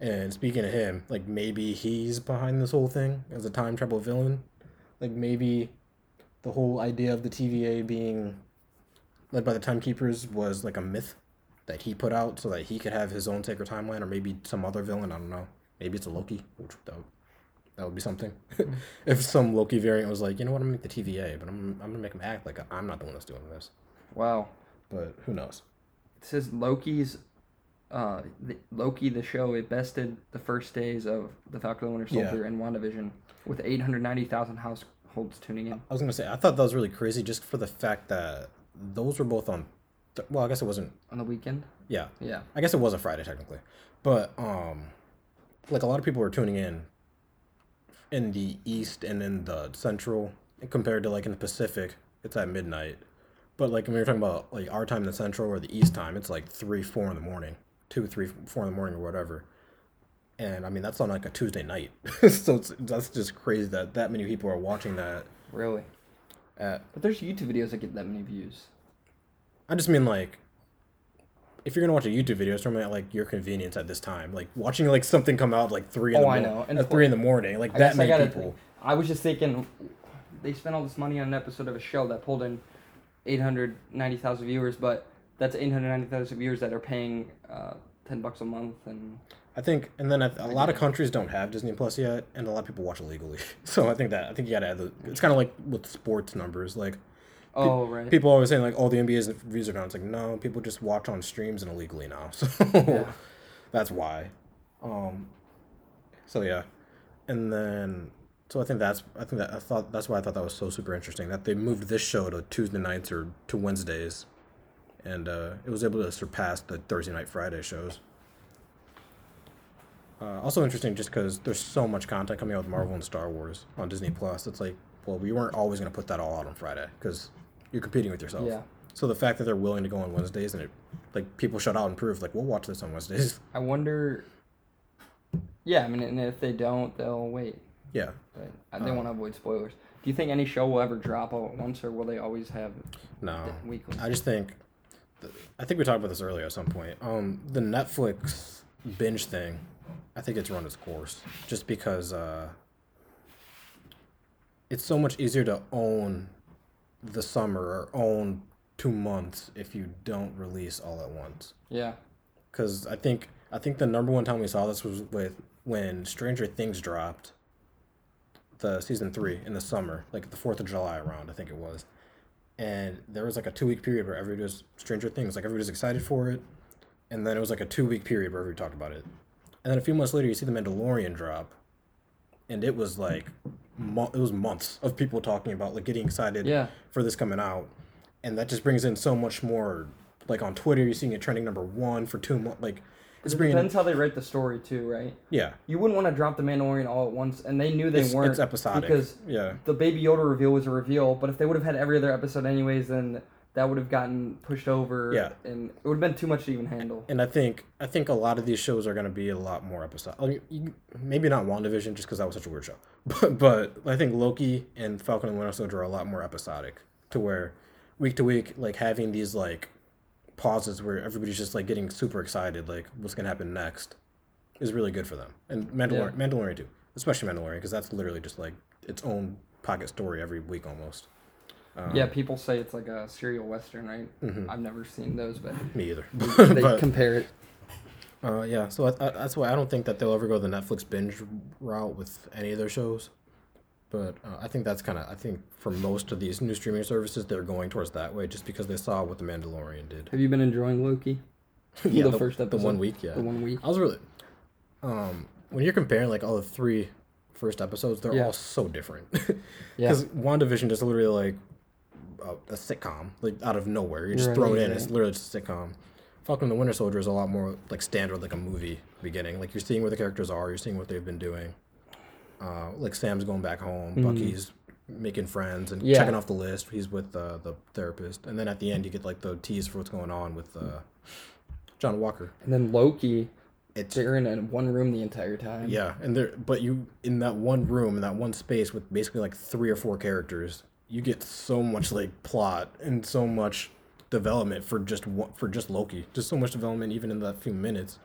And speaking of him, like maybe he's behind this whole thing as a time travel villain. Like maybe the whole idea of the TVA being led by the timekeepers was like a myth that he put out so that he could have his own sacred timeline, or maybe some other villain. I don't know. Maybe it's a Loki, which that would, that would be something. if some Loki variant was like, you know what, I'm gonna make the TVA, but I'm I'm gonna make him act like I'm not the one that's doing this. Wow. But who knows? It says Loki's. Uh, the, Loki, the show, it bested the first days of the Falcon and the Winter Yeah. Soldier and WandaVision with 890,000 households tuning in. I was gonna say I thought that was really crazy just for the fact that those were both on. Th- well, I guess it wasn't. On the weekend? Yeah, Yeah. I guess it was a Friday technically, but um, like a lot of people were tuning in in the east and in the central compared to like in the Pacific, it's at midnight. But like when you're talking about like our time in the central or the east time, it's like three, four in the morning, two, three, four in the morning or whatever. And I mean that's on like a Tuesday night, so it's, that's just crazy that that many people are watching that. Really? At But there's YouTube videos that get that many views. I just mean like if you're gonna watch a YouTube video, it's normally at like your convenience at this time. Like watching like something come out like three in Oh, the I know. And at three in the morning, like I that guess I many gotta people. I was just thinking, they spent all this money on an episode of a show that pulled in 890,000 viewers, but that's 890,000 viewers that are paying uh, 10 bucks a month and I think, and then a, a lot of countries don't have Disney Plus yet, and a lot of people watch illegally. So I think that I think you gotta add the. It's kind of like with sports numbers, like oh right people always saying like, "Oh, the NBA's views are down." It's like no, people just watch on streams and illegally now. So Yeah. that's why. Um. So yeah, and then so I think that's I think that I thought that's why I thought that was so super interesting that they moved this show to Tuesday nights or to Wednesdays, and uh, it was able to surpass the Thursday night Friday shows. Uh, also interesting, just because there's so much content coming out with Marvel and Star Wars on Disney Plus. It's like, well, we weren't always going to put that all out on Friday because you're competing with yourself. Yeah. So the fact that they're willing to go on Wednesdays and it, like, people shut out and prove, like, we'll watch this on Wednesdays. I wonder yeah I mean and if they don't they'll wait yeah. but they Uh. want to avoid spoilers do you think any show will ever drop all at once or will they always have No. weekly I just think, I think we talked about this earlier at some point. Um, the Netflix binge thing, I think it's run its course just because uh, it's so much easier to own the summer or own two months if you don't release all at once. Yeah. Because I think I think the number one time we saw this was with when Stranger Things dropped. The season three in the summer, like the Fourth of July around, I think it was, and there was like a two week period where everybody was Stranger Things, like everybody was excited for it, and then it was like a two week period where everybody talked about it, and then a few months later you see the Mandalorian drop, and it was like, it was months of people talking about like getting excited Yeah. for this coming out, and that just brings in so much more. Like on Twitter, you're seeing it trending number one for two months. Like it's It bringing depends how they write the story too, right? yeah, You wouldn't want to drop the Mandalorian all at once, and they knew they it's, weren't it's episodic because yeah, the Baby Yoda reveal was a reveal. But if they would have had every other episode anyways, then that would have gotten pushed over. Yeah. and it would have been too much to even handle. and I think I think a lot of these shows are going to be a lot more episodic. I mean, you, maybe not WandaVision just because that was such a weird show, but but I think Loki and Falcon and Winter Soldier are a lot more episodic to where week to week, like having these like pauses where everybody's just like getting super excited, like what's going to happen next, is really good for them. And Mandalorian, Mandalorian too, especially Mandalorian because that's literally just like its own pocket story every week almost. Um, yeah, people say it's like a serial western, right? Mhm. I've never seen those, but me either. they but, compare it. Uh, yeah, so I, I, that's why I don't think that they'll ever go the Netflix binge route with any of their shows. But uh, I think that's kind of I think for most of these new streaming services, they're going towards that way just because they saw what the Mandalorian did. Have you been enjoying Loki? yeah, the first the episode. one week, yeah. The one week. I was really, um, when you're comparing like all the three first episodes, they're Yeah. all so different. Yeah. Because WandaVision is literally like a, a sitcom, like out of nowhere. You're just Right, thrown in. right. It's literally just a sitcom. Falcon and the Winter Soldier is a lot more like standard, like a movie beginning. Like you're seeing where the characters are, you're seeing what they've been doing. Uh, like Sam's going back home, Bucky's making friends and Mm-hmm. Yeah. checking off the list. He's with uh, the therapist, and then at the end you get like the tease for what's going on with uh, John Walker. And then Loki, It's they're in a, one room the entire time. yeah, and there, but you in that one room in that one space with basically like three or four characters, you get so much like plot and so much development for just one, for just Loki. Just so much development even in that few minutes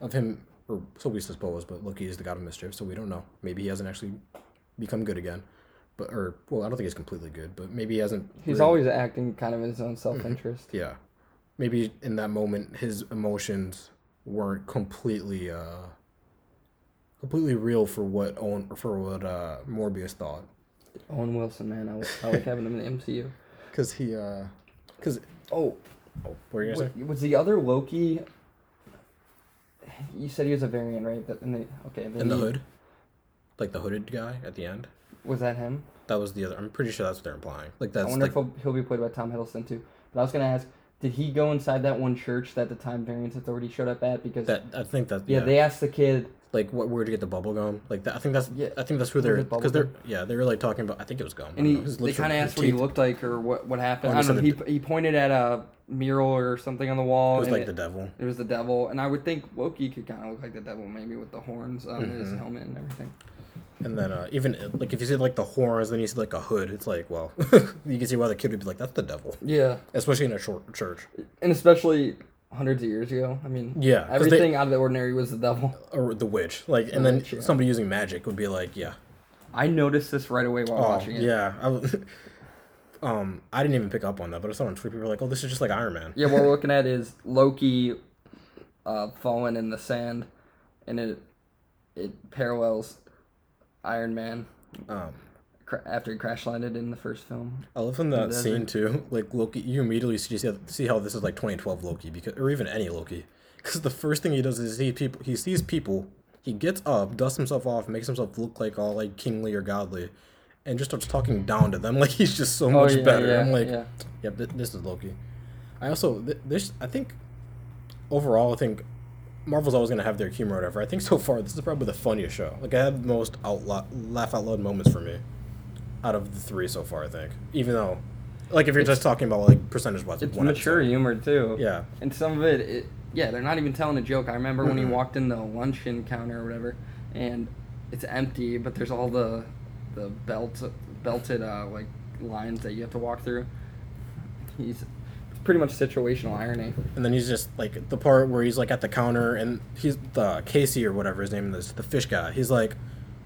of him, or so we suppose. But Loki is the god of mischief, so we don't know. Maybe he hasn't actually become good again, but or well, I don't think he's completely good, but maybe he hasn't. He's really- always acting kind of in his own self interest. yeah, maybe in that moment his emotions weren't completely uh completely real for what Owen for what uh Mobius thought Owen Wilson, man, I, like- I like having him in the MCU. because he uh because Oh, oh, what were you gonna say? was the other Loki? You said he was a variant, right? That in the okay. then in the he- hood, like the hooded guy at the end. Was that him? That was the other. I'm pretty sure that's what they're implying. Like that's I wonder like if he'll, he'll be played by Tom Hiddleston too. But I was gonna ask, did he go inside that one church that the Time Variance Authority showed up at? Because that. I think that yeah, yeah. they asked the kid. Like what where to get the bubble gum. Like that, I think that's Yeah. I think that's who they're because they're yeah they were like talking about. I think it was gum. And he, know, his they kind of his asked what he looked like or what what happened. Oh, I he don't know. He, he pointed at a mural or something on the wall. It was like it, the devil. it was the devil, and I would think Loki could kind of look like the devil, maybe with the horns on his Mhm. helmet and everything. And then uh, even uh, like if you see like the horns, then you see like a hood. It's like well, you can see why the kid would be like that's the devil, Yeah, especially in a short church. and especially hundreds of years ago. I mean, yeah, everything out of the ordinary was the devil. or the witch. Like and then witch, yeah. somebody using magic would be like yeah, I noticed this right away while oh watching it. yeah. I, um, I didn't even pick up on that, but I saw on Twitter people were like, oh, this is just like Iron Man. Yeah, what we're looking at is Loki uh, falling in the sand, and it it parallels Iron Man Um, cra- after he crash landed in the first film. I love in that scene too. Like Loki, you immediately see see how this is like 2012 Loki, because or even any Loki, because the first thing he does is he people he sees people, he gets up, dusts himself off, makes himself look like all like kingly or godly, and just starts talking down to them like he's just so oh, much oh, yeah, better. Yeah, I'm like, yeah. yep, th- this is Loki. I also th- this I think overall I think Marvel's always gonna have their humor or whatever. I think so far this is probably the funniest show. Like I had the most out laugh out loud moments for me out of the three so far. I think even though like if you're just talking about like percentage wise, It's one mature episode. humor too. Yeah, And some of it, it, yeah, they're not even telling a joke. I remember when he walked in the luncheon counter or whatever, and it's empty, but there's all the the belt belted uh, like lines that you have to walk through. He's it's pretty much situational irony. and then he's just like the part where he's like at the counter and he's the Casey or whatever his name is, the fish guy. He's like,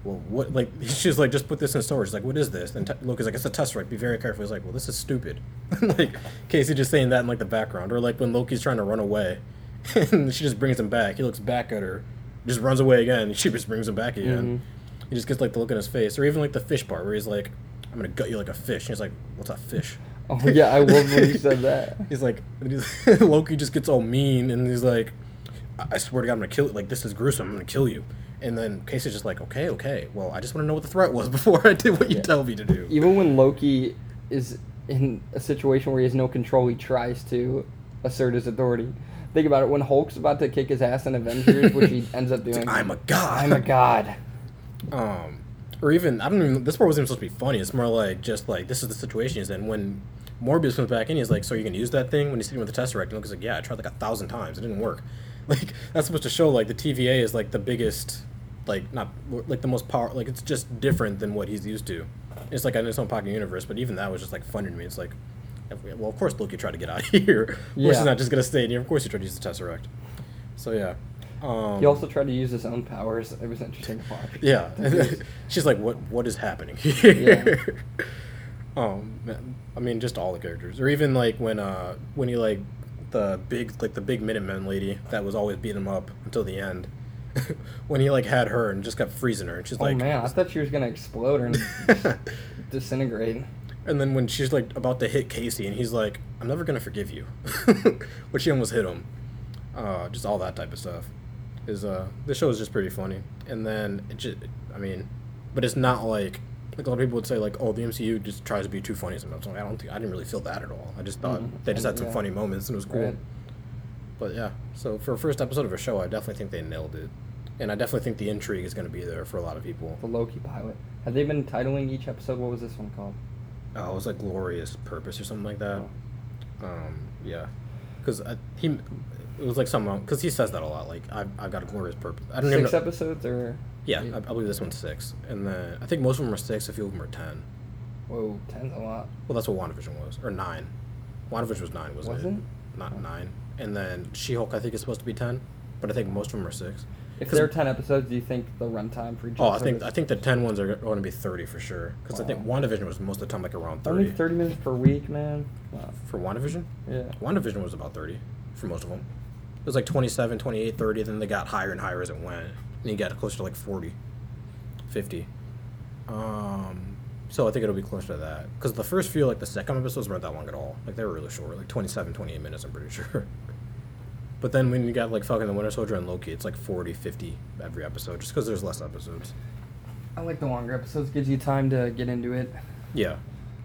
well, what? Like she's like, just put this in storage. She's like, what is this? And t- Loki's like, it's a tesseract. Be very careful. He's like, well, this is stupid. like Casey just saying that in like the background, or like when Loki's trying to run away, and she just brings him back. He looks back at her, just runs away again. And she just brings him back again. Mm-hmm. He just gets like the look in his face, or even like the fish part where he's like, I'm gonna gut you like a fish. And he's like, what's a fish? Oh yeah, I love when he said that. He's like, he's, Loki just gets all mean, and he's like, I I swear to God, I'm gonna kill. you. Like this is gruesome. I'm gonna kill you. And then Casey's just like, okay, okay. Well, I just want to know what the threat was before I did what you Yeah. tell me to do. Even when Loki is in a situation where he has no control, he tries to assert his authority. Think about it. When Hulk's about to kick his ass in Avengers, which he ends up doing, like, I'm a god. I'm a god. Um, or even I don't even. This part wasn't even supposed to be funny. It's more like just like this is the situation he's in. When Mobius comes back in, he's like, "So you can use that thing?" When he's sitting with the Tesseract, and Loki's like, "Yeah, I tried like a thousand times. It didn't work." Like that's supposed to show like the TVA is like the biggest, like not like the most power. Like it's just different than what he's used to. It's like in its own pocket universe, but even that was just like funny to me. It's like, well, of course Loki tried to get out of here. Of course Yeah. he's not just gonna stay in here. Of course he tried to use the Tesseract. So yeah. Um, He also tried to use his own powers. It was interesting to watch. yeah. She's like, what What is happening here? um, I mean, just all the characters, or even like when uh when he like the big like the big Minutemen lady that was always beating him up until the end. when he like had her and just kept freezing her, and she's oh like, man, I thought she was gonna explode and disintegrate. And then when she's like about to hit Casey, and he's like, "I'm never gonna forgive you," but she almost hit him. Uh, just all that type of stuff. Is uh, the show is just pretty funny. And then it just, I mean, but it's not like like a lot of people would say like, "Oh, the MCU just tries to be too funny sometimes." Like, I don't think I didn't really feel that at all. I just thought Mhm. they just had some yeah. funny moments and it was cool. Right. But yeah, so for a first episode of a show, I definitely think they nailed it, and I definitely think the intrigue is going to be there for a lot of people. The Loki pilot. Have they been titling each episode? What was this one called? Oh, it was like glorious purpose or something like that. Oh. Um, yeah, because he, it was like some because he says that a lot. Like I've, I've got a glorious purpose. I don't even. Six Know, episodes or? yeah. I, I believe this one's six, and then I think most of them are six. A few of them are ten. Whoa, ten's a lot. Well, that's what WandaVision was, or nine. WandaVision was nine, wasn't Was it? it? Not Oh. nine. And then She-Hulk, I think is supposed to be ten, but I think most of them are six. If there are ten episodes, do you think the runtime for each? Oh, I episode think I think the ten ones are going to be thirty for sure. Because I think Wow. WandaVision was most of the time like around only thirty. thirty minutes per week, man. Wow. For WandaVision, Yeah. WandaVision was about 30 for most of them. It was like 27, 28, 30, then they got higher and higher as it went. And you got closer to like 40, 50. Um, so I think it'll be closer to that. Because the first few, like the second episodes, weren't that long at all. Like they were really short, like 27, 28 minutes, I'm pretty sure. but then when you got like fucking the Winter Soldier and Loki, it's like 40, 50 every episode, just because there's less episodes. I like the longer episodes. Gives you time to get into it. Yeah,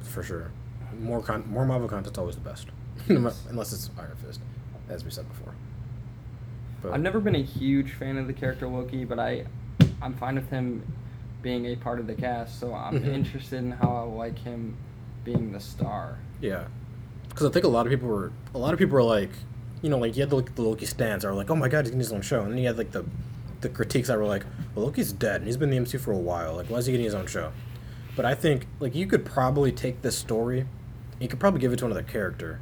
for sure. More con- more Marvel content's always the best. Unless it's Iron Fist, as we said before. But I've never been a huge fan of the character Loki, but I, I'm fine with him being a part of the cast. So I'm Mhm. interested in how I like him being the star. Yeah, because I think a lot of people were a lot of people were like, you know, like you had the, the Loki stands were like, oh my god, he's getting his own show, and then you had like the the critiques that were like, well, Loki's dead and he's been in the MCU for a while. Like, why is he getting his own show? But I think like you could probably take this story, you could probably give it to another character,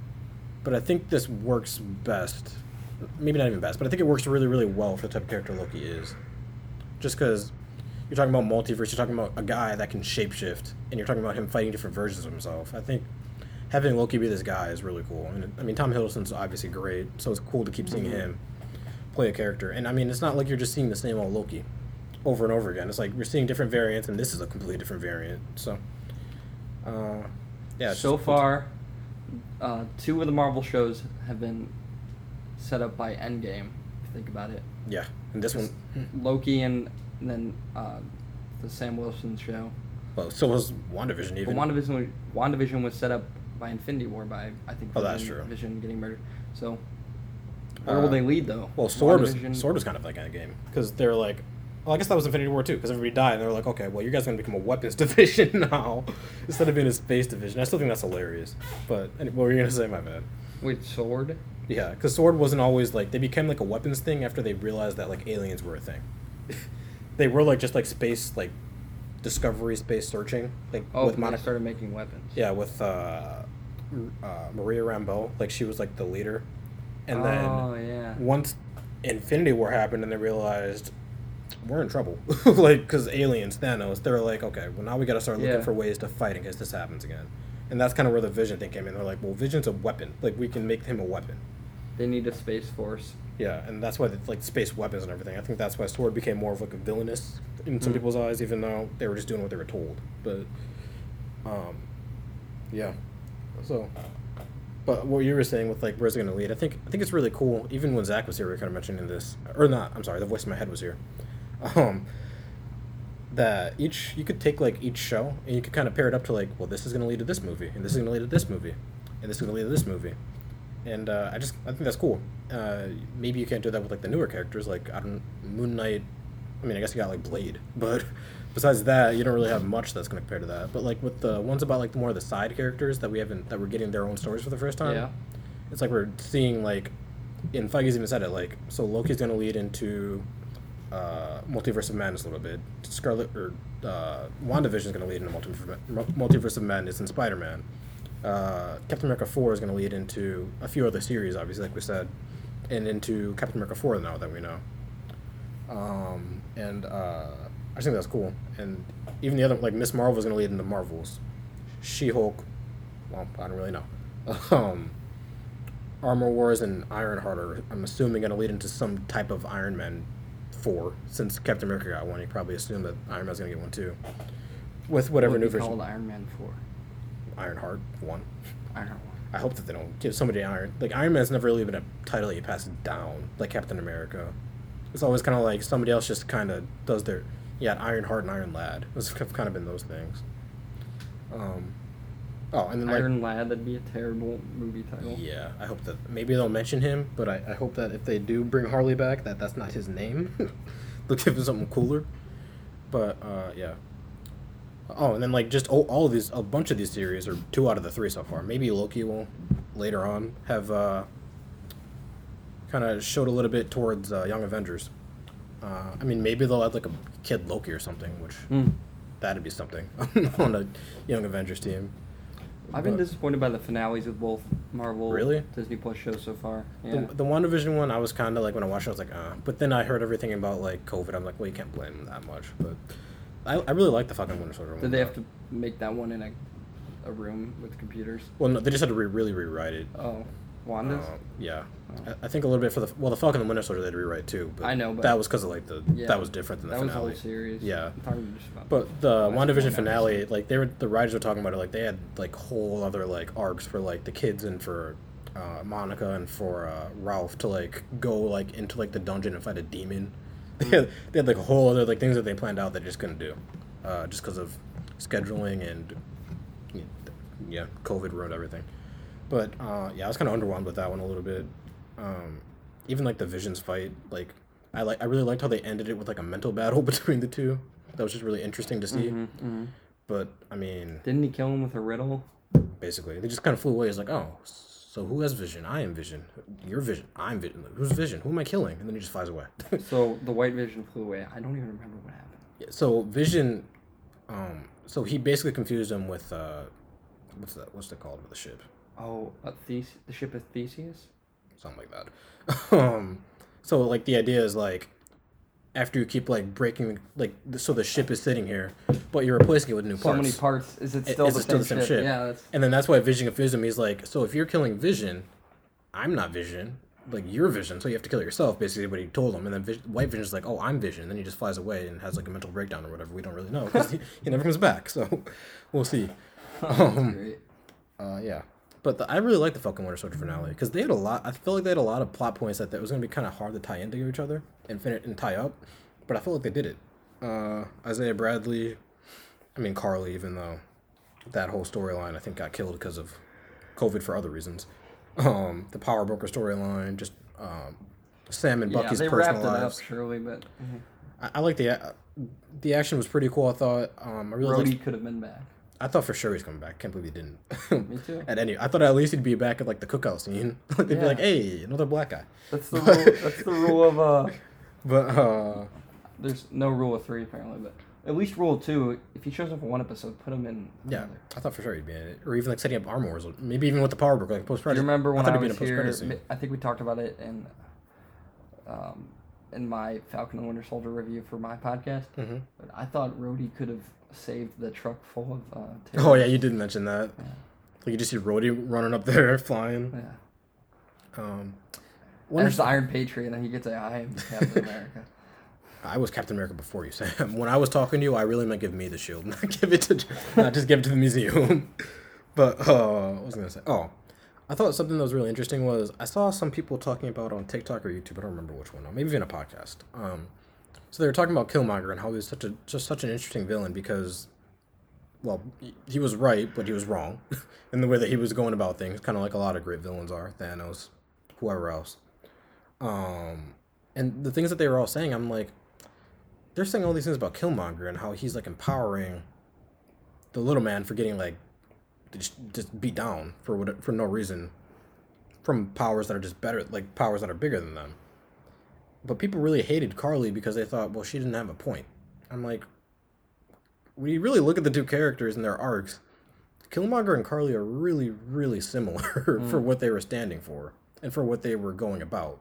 but I think this works best. Maybe not even best, but I think it works really, really well for the type of character Loki is. Just because you're talking about multiverse, you're talking about a guy that can shapeshift, and you're talking about him fighting different versions of himself. I think having Loki be this guy is really cool. And I mean, Tom Hiddleston's obviously great, so it's cool to keep seeing Mhm. him play a character. And I mean, it's not like you're just seeing the same old Loki over and over again. It's like we're seeing different variants, and this is a completely different variant. So, uh, yeah. so cool. far, uh, two of the Marvel shows have been set up by Endgame. If you think about it, yeah. And this one, Loki and, and then uh, the Sam Wilson show. well, so was WandaVision But even. WandaVision, was- WandaVision was set up by Infinity War by I think Oh, that's true. Vision getting murdered. So where Uh, will they lead though? Well, Sword was Sword was kind of like a game because they're like, well, I guess that was Infinity War too because everybody died and they're like, okay, well, you guys are gonna become a weapons division now instead of being a space division. I still think that's hilarious. But what were you gonna say, my bad? With Sword. Yeah, because Sword wasn't always like they became like a weapons thing after they realized that like aliens were a thing. they were like just like space like discovery, space searching, like Oh, with Monica. started making weapons. Yeah, with uh, uh, Maria Rambeau, like she was like the leader, and oh then yeah. once Infinity War happened and they realized we're in trouble. like, because aliens, Thanos, they're like, okay, well, now we got to start looking Yeah. for ways to fight in case this happens again. And that's kind of where the Vision thing came in. They're like, well, Vision's a weapon. Like, we can make him a weapon. They need a space force. Yeah, and that's why, the, like, space weapons and everything. I think that's why Sword became more of, like, a villainous in some Mm. people's eyes, even though they were just doing what they were told. But, um, yeah. So, but what you were saying with, like, where's it going to lead, I think, I think it's really cool. Even when Zac was here, we were kind of mentioning this. Or not, I'm sorry, the voice in my head was here. Um, that each you could take like each show and you could kind of pair it up to like well this is going to lead to this movie and this is going to lead to this movie and this is going to lead to this movie and uh, i just i think that's cool uh, maybe you can't do that with like the newer characters like i don't moon knight i mean i guess you got like blade but besides that you don't really have much that's going to compare to that but like with the ones about like more of the side characters that we haven't that we're getting their own stories for the first time Yeah. it's like we're seeing like and Feige's even said it like so Loki's gonna lead into uh, multiverse of madness a little bit. Scarlet or uh, WandaVision is gonna lead into multiverse, multiverse of madness and Spider Man. Uh, Captain America four is gonna lead into a few other series, obviously, like we said, and into Captain America four now that we know. Um, and uh, I just think that's cool. And even the other like Miss Marvel is gonna lead into Marvels. She Hulk. Well, I don't really know. um, Armor Wars and Ironheart are, I'm assuming, going to lead into some type of Iron Man 4. Since Captain America got one, you probably assume that Iron Man's going to get one too. With whatever What new version. called Iron Man Four. Ironheart 1. I don't. I hope that they don't give somebody Iron. Like, Iron Man's never really been a title that you pass down, like Captain America. It's always kind of like somebody else just kind of does their. Yeah, Ironheart and Iron Lad. It's kind of been those things. Um, oh, and then like. Iron Lad. That'd be a terrible movie title. Yeah, I hope that maybe they'll mention him, but I, I hope that if they do bring Harley back, that that's not his name. They'll give him something cooler. But uh, yeah. Oh, and then like just all, all of these, a bunch of these series, or two out of the three so far. Maybe Loki will later on have uh, kind of showed a little bit towards uh, Young Avengers. Uh, I mean, maybe they'll add like a kid Loki or something, which Hmm. that'd be something on a Young Avengers team. I've been But- disappointed by the finales of both Marvel Really? Disney Plus shows so far. Yeah. The, the WandaVision one, I was kind of like when I watched, it, I was like, uh. But then I heard everything about like COVID. I'm like, well, you can't blame them that much. But I, I really like the Falcon Winter Soldier one. Did they have to make that one in a, a room with computers? Well, no, they just had to re- really rewrite it. Oh, Wanda's. Uh, yeah, Oh. I, I think a little bit for the well, the Falcon and the Winter Soldier they had to rewrite too. But I know, but- that was because of like the Yeah. that was different than the that was the finale. whole series. Yeah. I'm talking just about. But the WandaVision finale, like they were the writers were talking about it, like they had like whole other like arcs for like the kids and for uh, Monica and for uh, Ralph to like go like into like the dungeon and fight a demon. They had, they had like a whole other like things that they planned out that they just couldn't do, uh, just because of scheduling and yeah, COVID ruined everything. But uh, yeah, I was kind of underwhelmed with that one a little bit. Um, even like the Visions fight, like I like I really liked how they ended it with like a mental battle between the two. That was just really interesting to see. Mhm, mhm. But I mean, Didn't he kill him with a riddle? basically, they just kind of flew away. It's like, oh, so who has Vision? I am Vision. Your Vision. I'm Vision. Who's Vision? Who am I killing? And then he just flies away. So the White Vision flew away. I don't even remember what happened. Yeah, so Vision, um, so he basically confused him with uh, what's that? What's that called with the ship? Oh, a Thes- the ship of Theseus. something like that. um, so like the idea is like after you keep like breaking like so the ship is sitting here, but you're replacing it with new So parts. many parts. Is it still, is the, it still same the same ship? Yeah, that's And then that's why Vision confused him. He's like, so if you're killing Vision, I'm not Vision. Like you're Vision, so you have to kill yourself. Basically, what he told him. And then Vis- White Vision's like, oh, I'm Vision. And then he just flies away and has like a mental breakdown or whatever. We don't really know because he, he never comes back. So we'll see. Um, great. uh, yeah. But the, I really like the Falcon Winter Soldier finale because they had a lot. I feel like they had a lot of plot points that, that was going to be kind of hard to tie into each other and fin- and tie up. But I feel like they did it. Uh, Isaiah Bradley, I mean Karli, even though that whole storyline I think got killed because of COVID for other reasons. Um, the Power Broker storyline, just um, Sam and Yeah, Bucky's they personal lives. up surely, but mhm. I, I like the a- the action was pretty cool. I thought. Um, I really liked, could have been back. I thought for sure he's coming back. Can't believe he didn't. Me too. At any, I thought at least he'd be back at like the cookout scene. like they'd be like, "Hey, another black guy." That's the rule. that's the rule of uh. But uh, There's no rule of three apparently, but at least rule two. If he shows up in one episode, put him in. yeah, another. I thought for sure he'd be in it, or even like setting up armor wars, maybe even with the power broker, like post Do you remember when I, thought he'd be in was a here? scene. I think we talked about it in um, in my Falcon and Winter Soldier review for my podcast. Mhm. But I thought Rhodey could have saved the truck full of. Uh, Oh yeah, you did mention that. Yeah. Like you just see Rhodey running up there, flying. Yeah. Um, When there's the Iron Patriot, and he gets a I am Captain America. I was Captain America before you, Sam. When I was talking to you, I really meant give me the shield, not give it to, not just give it to the museum. but uh, what was I gonna say? Oh, I thought something that was really interesting was I saw some people talking about on TikTok or YouTube. I don't remember which one. Or maybe even a podcast. Um, so they were talking about Killmonger and how he was such a just such an interesting villain because, well, he- was right, but he was wrong in the way that he was going about things. Kind of like a lot of great villains are. Thanos, whoever else. Um, and the things that they were all saying, I'm like, they're saying all these things about Killmonger and how he's like empowering the little man for getting like just, just beat down for what for no reason from powers that are just better like powers that are bigger than them. But people really hated Karli because they thought, well, she didn't have a point. I'm like, when you really look at the two characters and their arcs, Killmonger and Karli are really, really similar for mm. what they were standing for and for what they were going about.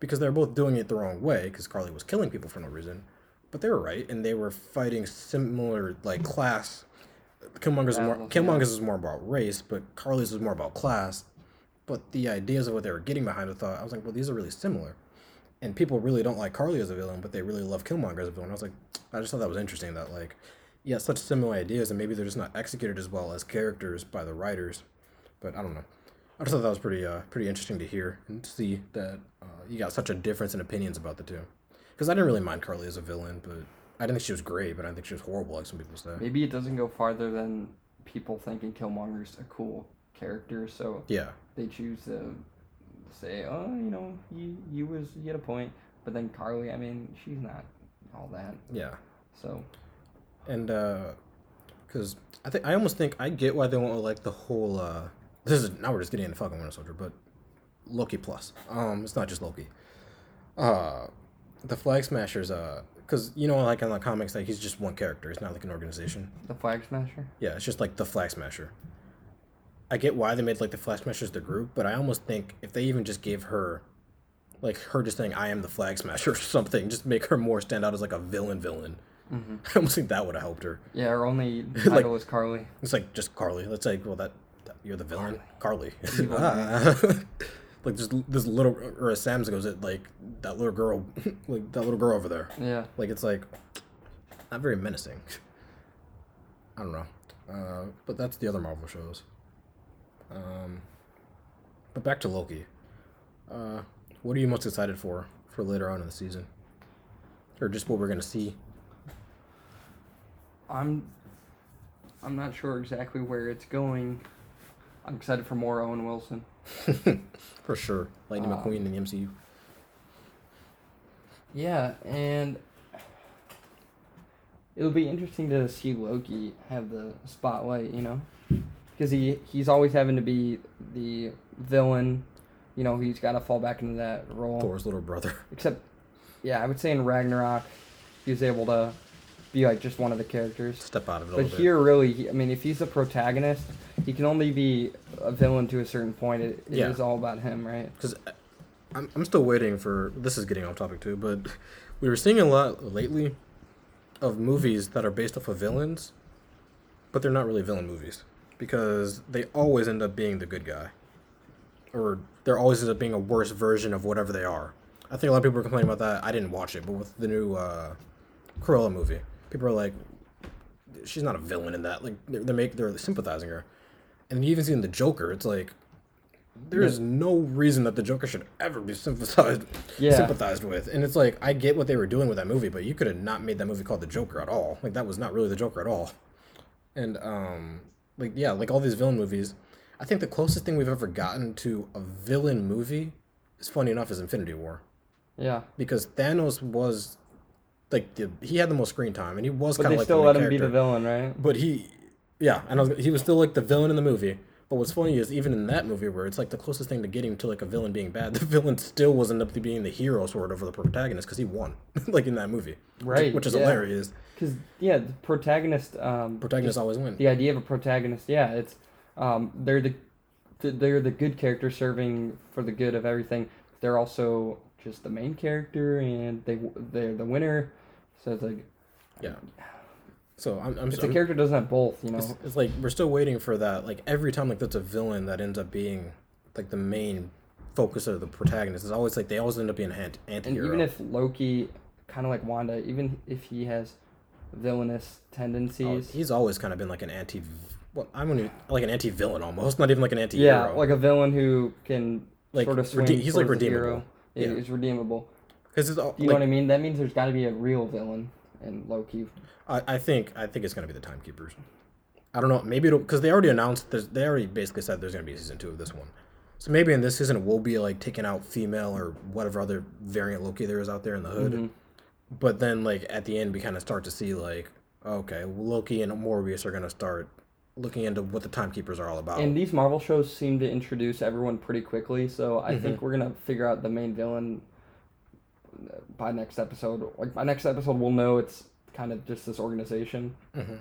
Because they're both doing it the wrong way, because Karli was killing people for no reason. But they were right, and they were fighting similar, like, mm. class. Killmonger's more. Killmonger's is more about race, but Karli's is more about class. But the ideas of what they were getting behind it, thought I was like, well, these are really similar. And people really don't like Karli as a villain, but they really love Killmonger as a villain. I was like, I just thought that was interesting. That like, yeah, such similar ideas, and maybe they're just not executed as well as characters by the writers. But I don't know. I just thought that was pretty, uh, pretty interesting to hear and see that uh, you got such a difference in opinions about the two. Because I didn't really mind Karli as a villain, but I didn't think she was great, but I didn't think she was horrible, like some people say. Maybe it doesn't go farther than people thinking Killmonger's a cool character, so Yeah, they choose to say, "Oh, you know, you he was you had a point," but then Karli, I mean, she's not all that. yeah. So. And uh because i think i almost think i get why they with like the whole uh this is now we're just getting into Falcon winter soldier but loki plus. Um it's not just loki. Uh the flag smashers uh because you know like in the comics like he's just one character. It's not like an organization. The Flag Smasher. yeah it's just like the flag smasher i get why they made like the flag smashers the group but i almost think if they even just gave her like her just saying i am the flag smasher or something just make her more stand out as like a villain villain i almost think that would have helped her Yeah, our only title is Karli. It's like just Karli. Let's say, well, that, that- you're the villain, Karli. Evil Ah. like this, this little, or as Sam's goes, it like that little girl, like that little girl over there. Yeah, Like it's like not very menacing. I don't know, uh, but that's the other Marvel shows. Um, but back to Loki. Uh, what are you most excited for for later on in the season, or just what we're gonna see? I'm. I'm not sure exactly where it's going. I'm excited for more Owen Wilson. for sure, Lightning Um, McQueen in the MCU. Yeah, and it'll be interesting to see Loki have the spotlight, you know, because he he's always having to be the villain. You know, he's got to fall back into that role. Thor's little brother. Except, yeah, I would say in Ragnarok, he was able to be like just one of the characters. Step out of it a But little bit. here, really, he, I mean, if he's the protagonist, he can only be a villain to a certain point. It, it is Yeah. all about him, right? because I'm, I'm still waiting for this is getting off topic too but we were seeing a lot lately of movies that are based off of villains but they're not really villain movies because they always end up being the good guy or they're always end up being a worse version of whatever they are i think a lot of people are complaining about that i didn't watch it but with the new uh Cruella movie people are like she's not a villain in that like they're, they're make they're sympathizing her and you even see in the joker it's like there is no reason that the Joker should ever be sympathized Yeah. sympathized with. And it's like I get what they were doing with that movie, but you could have not made that movie called The Joker at all. Like that was not really the Joker at all. And um like yeah, like all these villain movies, I think the closest thing we've ever gotten to a villain movie is funny enough is Infinity War. Yeah. Because Thanos was like the, he had the most screen time and he was kind of like still let him be the villain, right? But he, yeah, and I was, he was still like the villain in the movie. But what's funny is even in that movie where it's like the closest thing to getting to like a villain being bad, the villain still was end up to being the hero sort of over the protagonist because he won, like in that movie, Right, Which is yeah. hilarious. Because yeah, the protagonist. Um, Protagonists always win. the idea of a protagonist, yeah, it's um, they're the they're the good character serving for the good of everything. They're also just the main character and they they're the winner. So it's like Yeah. So I'm, I'm, if the I'm- character doesn't have both, you know, it's, it's like we're still waiting for that. Like every time like that's a villain that ends up being like the main focus of the protagonist. It's always like they always end up being an anti- and even if Loki, kind of like Wanda, even if he has villainous Oh, tendencies, he's always kind of been like an anti. Well, I'm gonna like an anti-villain almost, not even like an anti-hero. yeah, like a villain who can Like, sort of swing rede- he's, like, redeemable. hero. Yeah, he's redeemable. because it's all, you know what I mean? That means there's got to be a real villain in Loki. I, I think I think it's gonna be the timekeepers. I don't know. Maybe it'll because they already announced. They already basically said there's gonna be a season two of this one. So maybe in this season we'll be like taking out female or whatever other variant Loki there is out there in the hood. Mhm. But then like at the end we kind of start to see like okay Loki and Mobius are gonna start looking into what the timekeepers are all about. And these Marvel shows seem to introduce everyone pretty quickly, so I Mm-hmm. think we're gonna figure out the main villain by next episode. Like by next episode, we'll know it's kind of just this organization, Mhm.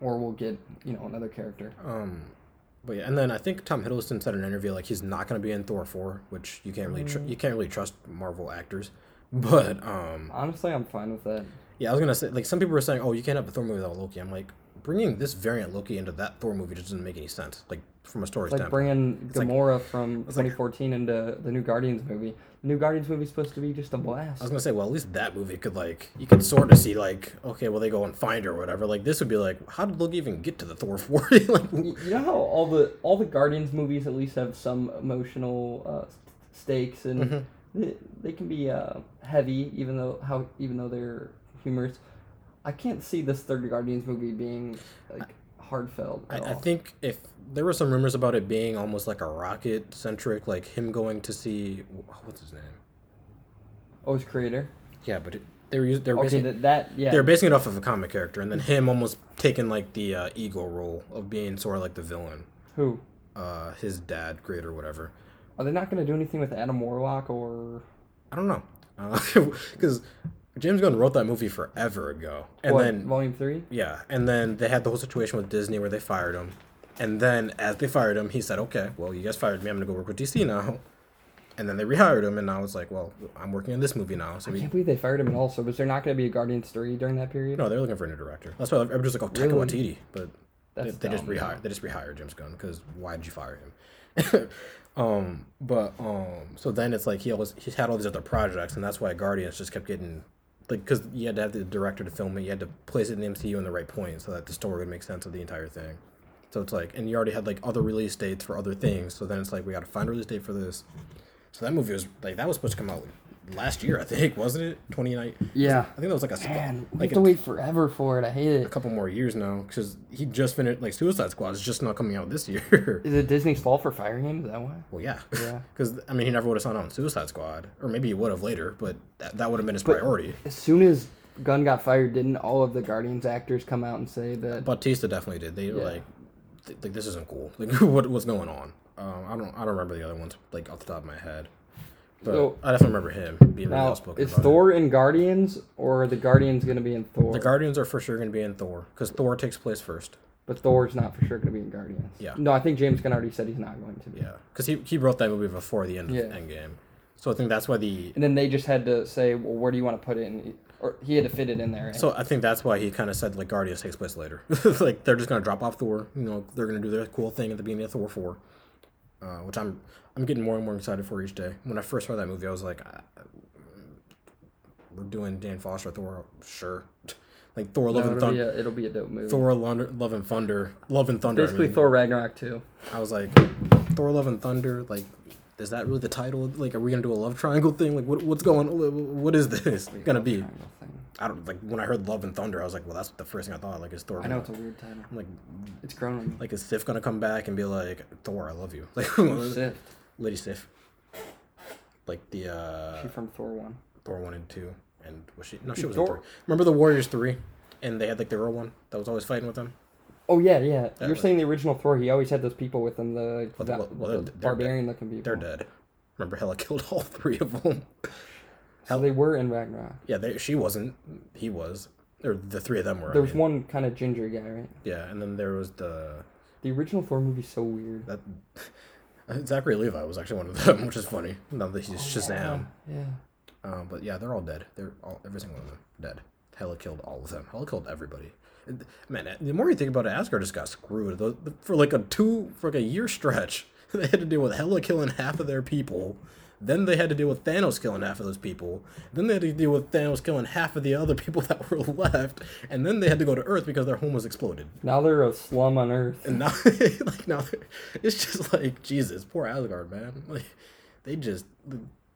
or we'll get you know another character. Um, but yeah, and then I think Tom Hiddleston said in an interview like he's not going to be in Thor four, which you can't really tr- Mm. you can't really trust Marvel actors. But um, Honestly, I'm fine with that. yeah, I was gonna say like some people were saying, oh, you can't have a Thor movie without Loki. I'm like bringing this variant Loki into that Thor movie just doesn't make any sense. Like from a story It's like standpoint. bringing like- Gamora from it's like- 2014 into the new Guardians movie. New Guardians movie is supposed to be just a blast. I was gonna say, well, at least that movie could like you could sort of see like, okay, well they go and find her or whatever. Like this would be like, how did Loki even get to the Thor four? like, you know how all the all the Guardians movies at least have some emotional uh, stakes and Mhm. they, they can be uh, heavy even though how even though they're humorous. I can't see this third Guardians movie being like heartfelt I, at I all. think if there were some rumors about it being almost like a rocket centric, like him going to see what's his name. oh, his creator. Yeah, but it, they're they were Okay, basing, that, that yeah. they were basing it off of a comic character, and then him almost taking like the uh, ego role of being sort of like the villain, Who uh, his dad, great or whatever. are they not going to do anything with Adam Warlock or I don't know, because James Gunn wrote that movie forever ago, and what, then Volume Three? yeah, and then they had the whole situation with Disney where they fired him, and then as they fired him, he said, "Okay, well, you guys fired me. I'm gonna go work with DC now." And then they rehired him, and now it's like, well, I'm working on this movie now. So I we, can't believe they fired him at all. So was there not going to be a Guardians Three during that period? no, they're looking for a new director. That's why everybody's like, oh, Taika Really? Waititi, but they, they just rehired. They just rehired James Gunn because why did you fire him? um, but um, so then it's like he always he had all these other projects, and that's why Guardians just kept getting like because you had to have the director to film it, you had to place it in the MCU in the right point so that the story would make sense of the entire thing. So it's like, and you already had like other release dates for other things. So then it's like we got to find a release date for this. So that movie was like that was supposed to come out last year, I think, wasn't it? Twenty nine. Yeah. I think that was like a Man, we like have a, to wait forever for it. I hate it. a couple more years now because he just finished like Suicide Squad is just not coming out this year. Is it Disney's fault for firing him? Is that why? well, yeah, Yeah. because I mean he never would have signed on Suicide Squad, or maybe he would have later, but that, that would have been his But- priority. As soon as Gunn got fired, didn't all of the Guardians actors come out and say that? Bautista definitely did. They Yeah. like, th- like this isn't cool. Like what what's going on? Um, I don't I don't remember the other ones like off the top of my head, but So- I definitely remember him being now, is it. Thor in Guardians or are the Guardians going to be in Thor? The Guardians are for sure going to be in Thor because Thor takes place first. but Thor's not for sure going to be in Guardians. Yeah. No, I think James Gunn already said he's not going to be. Yeah, because he he wrote that movie before the end of Yeah. Endgame, so I think that's why the And then they just had to say, well, where do you want to put it? in? Or he had to fit it in there. Right? So I think that's why he kind of said like Guardians takes place later. like they're just gonna drop off Thor. You know, they're gonna do their cool thing at the beginning of Thor four, uh, which I'm I'm getting more and more excited for each day. When I first saw that movie, I was like, we're doing Dan Foster Thor, sure. Like Thor No, Love and Thunder, it'll be a dope movie. Thor Love and Thunder, Love and Thunder. I Basically, mean. Thor Ragnarok too. I was like, Thor Love and Thunder. Like, is that really the title? Like, are we gonna do a love triangle thing? Like, what what's going? What is this gonna be? I don't like when I heard Love and Thunder, I was like, well, that's the first thing I thought. Like, is Thor? I know Gonna, it's a weird title. I'm like, It's grown on me. like is Sif gonna come back and be like, Thor, I love you, like Sif? Lady Sif, like the uh, She from Thor one. Thor one and two, and was she? No, she was Thor-. Remember the Warriors three, and they had like the girl one that was always fighting with them. Oh yeah, yeah. That You're was- saying the original Thor? He always had those people with him, the, Well, va- well, well, the they're- they're barbarian looking people. They're dead. Remember, Hela killed all three of them. So they were in Ragnarok. yeah, they, she wasn't. He was. Or the three of them were. I There was mean. one kind of ginger guy, right? Yeah, and then there was the The original Thor movie's so weird. that Zachary Levi was actually one of them, which is funny. Now that he's Shazam. Yeah. Um, but yeah, they're all dead. They're all every single one of them dead. Hela killed all of them. Hela killed everybody. Man, the more you think about it, Asgard just got screwed for like a two for like a year stretch. They had to deal with Hela killing half of their people. Then they had to deal with Thanos killing half of those people. Then they had to deal with Thanos killing half of the other people that were left. And then they had to go to Earth because their home was exploded. Now they're a slum on Earth. And now, like now, it's just like Jesus, poor Asgard, man. Like they just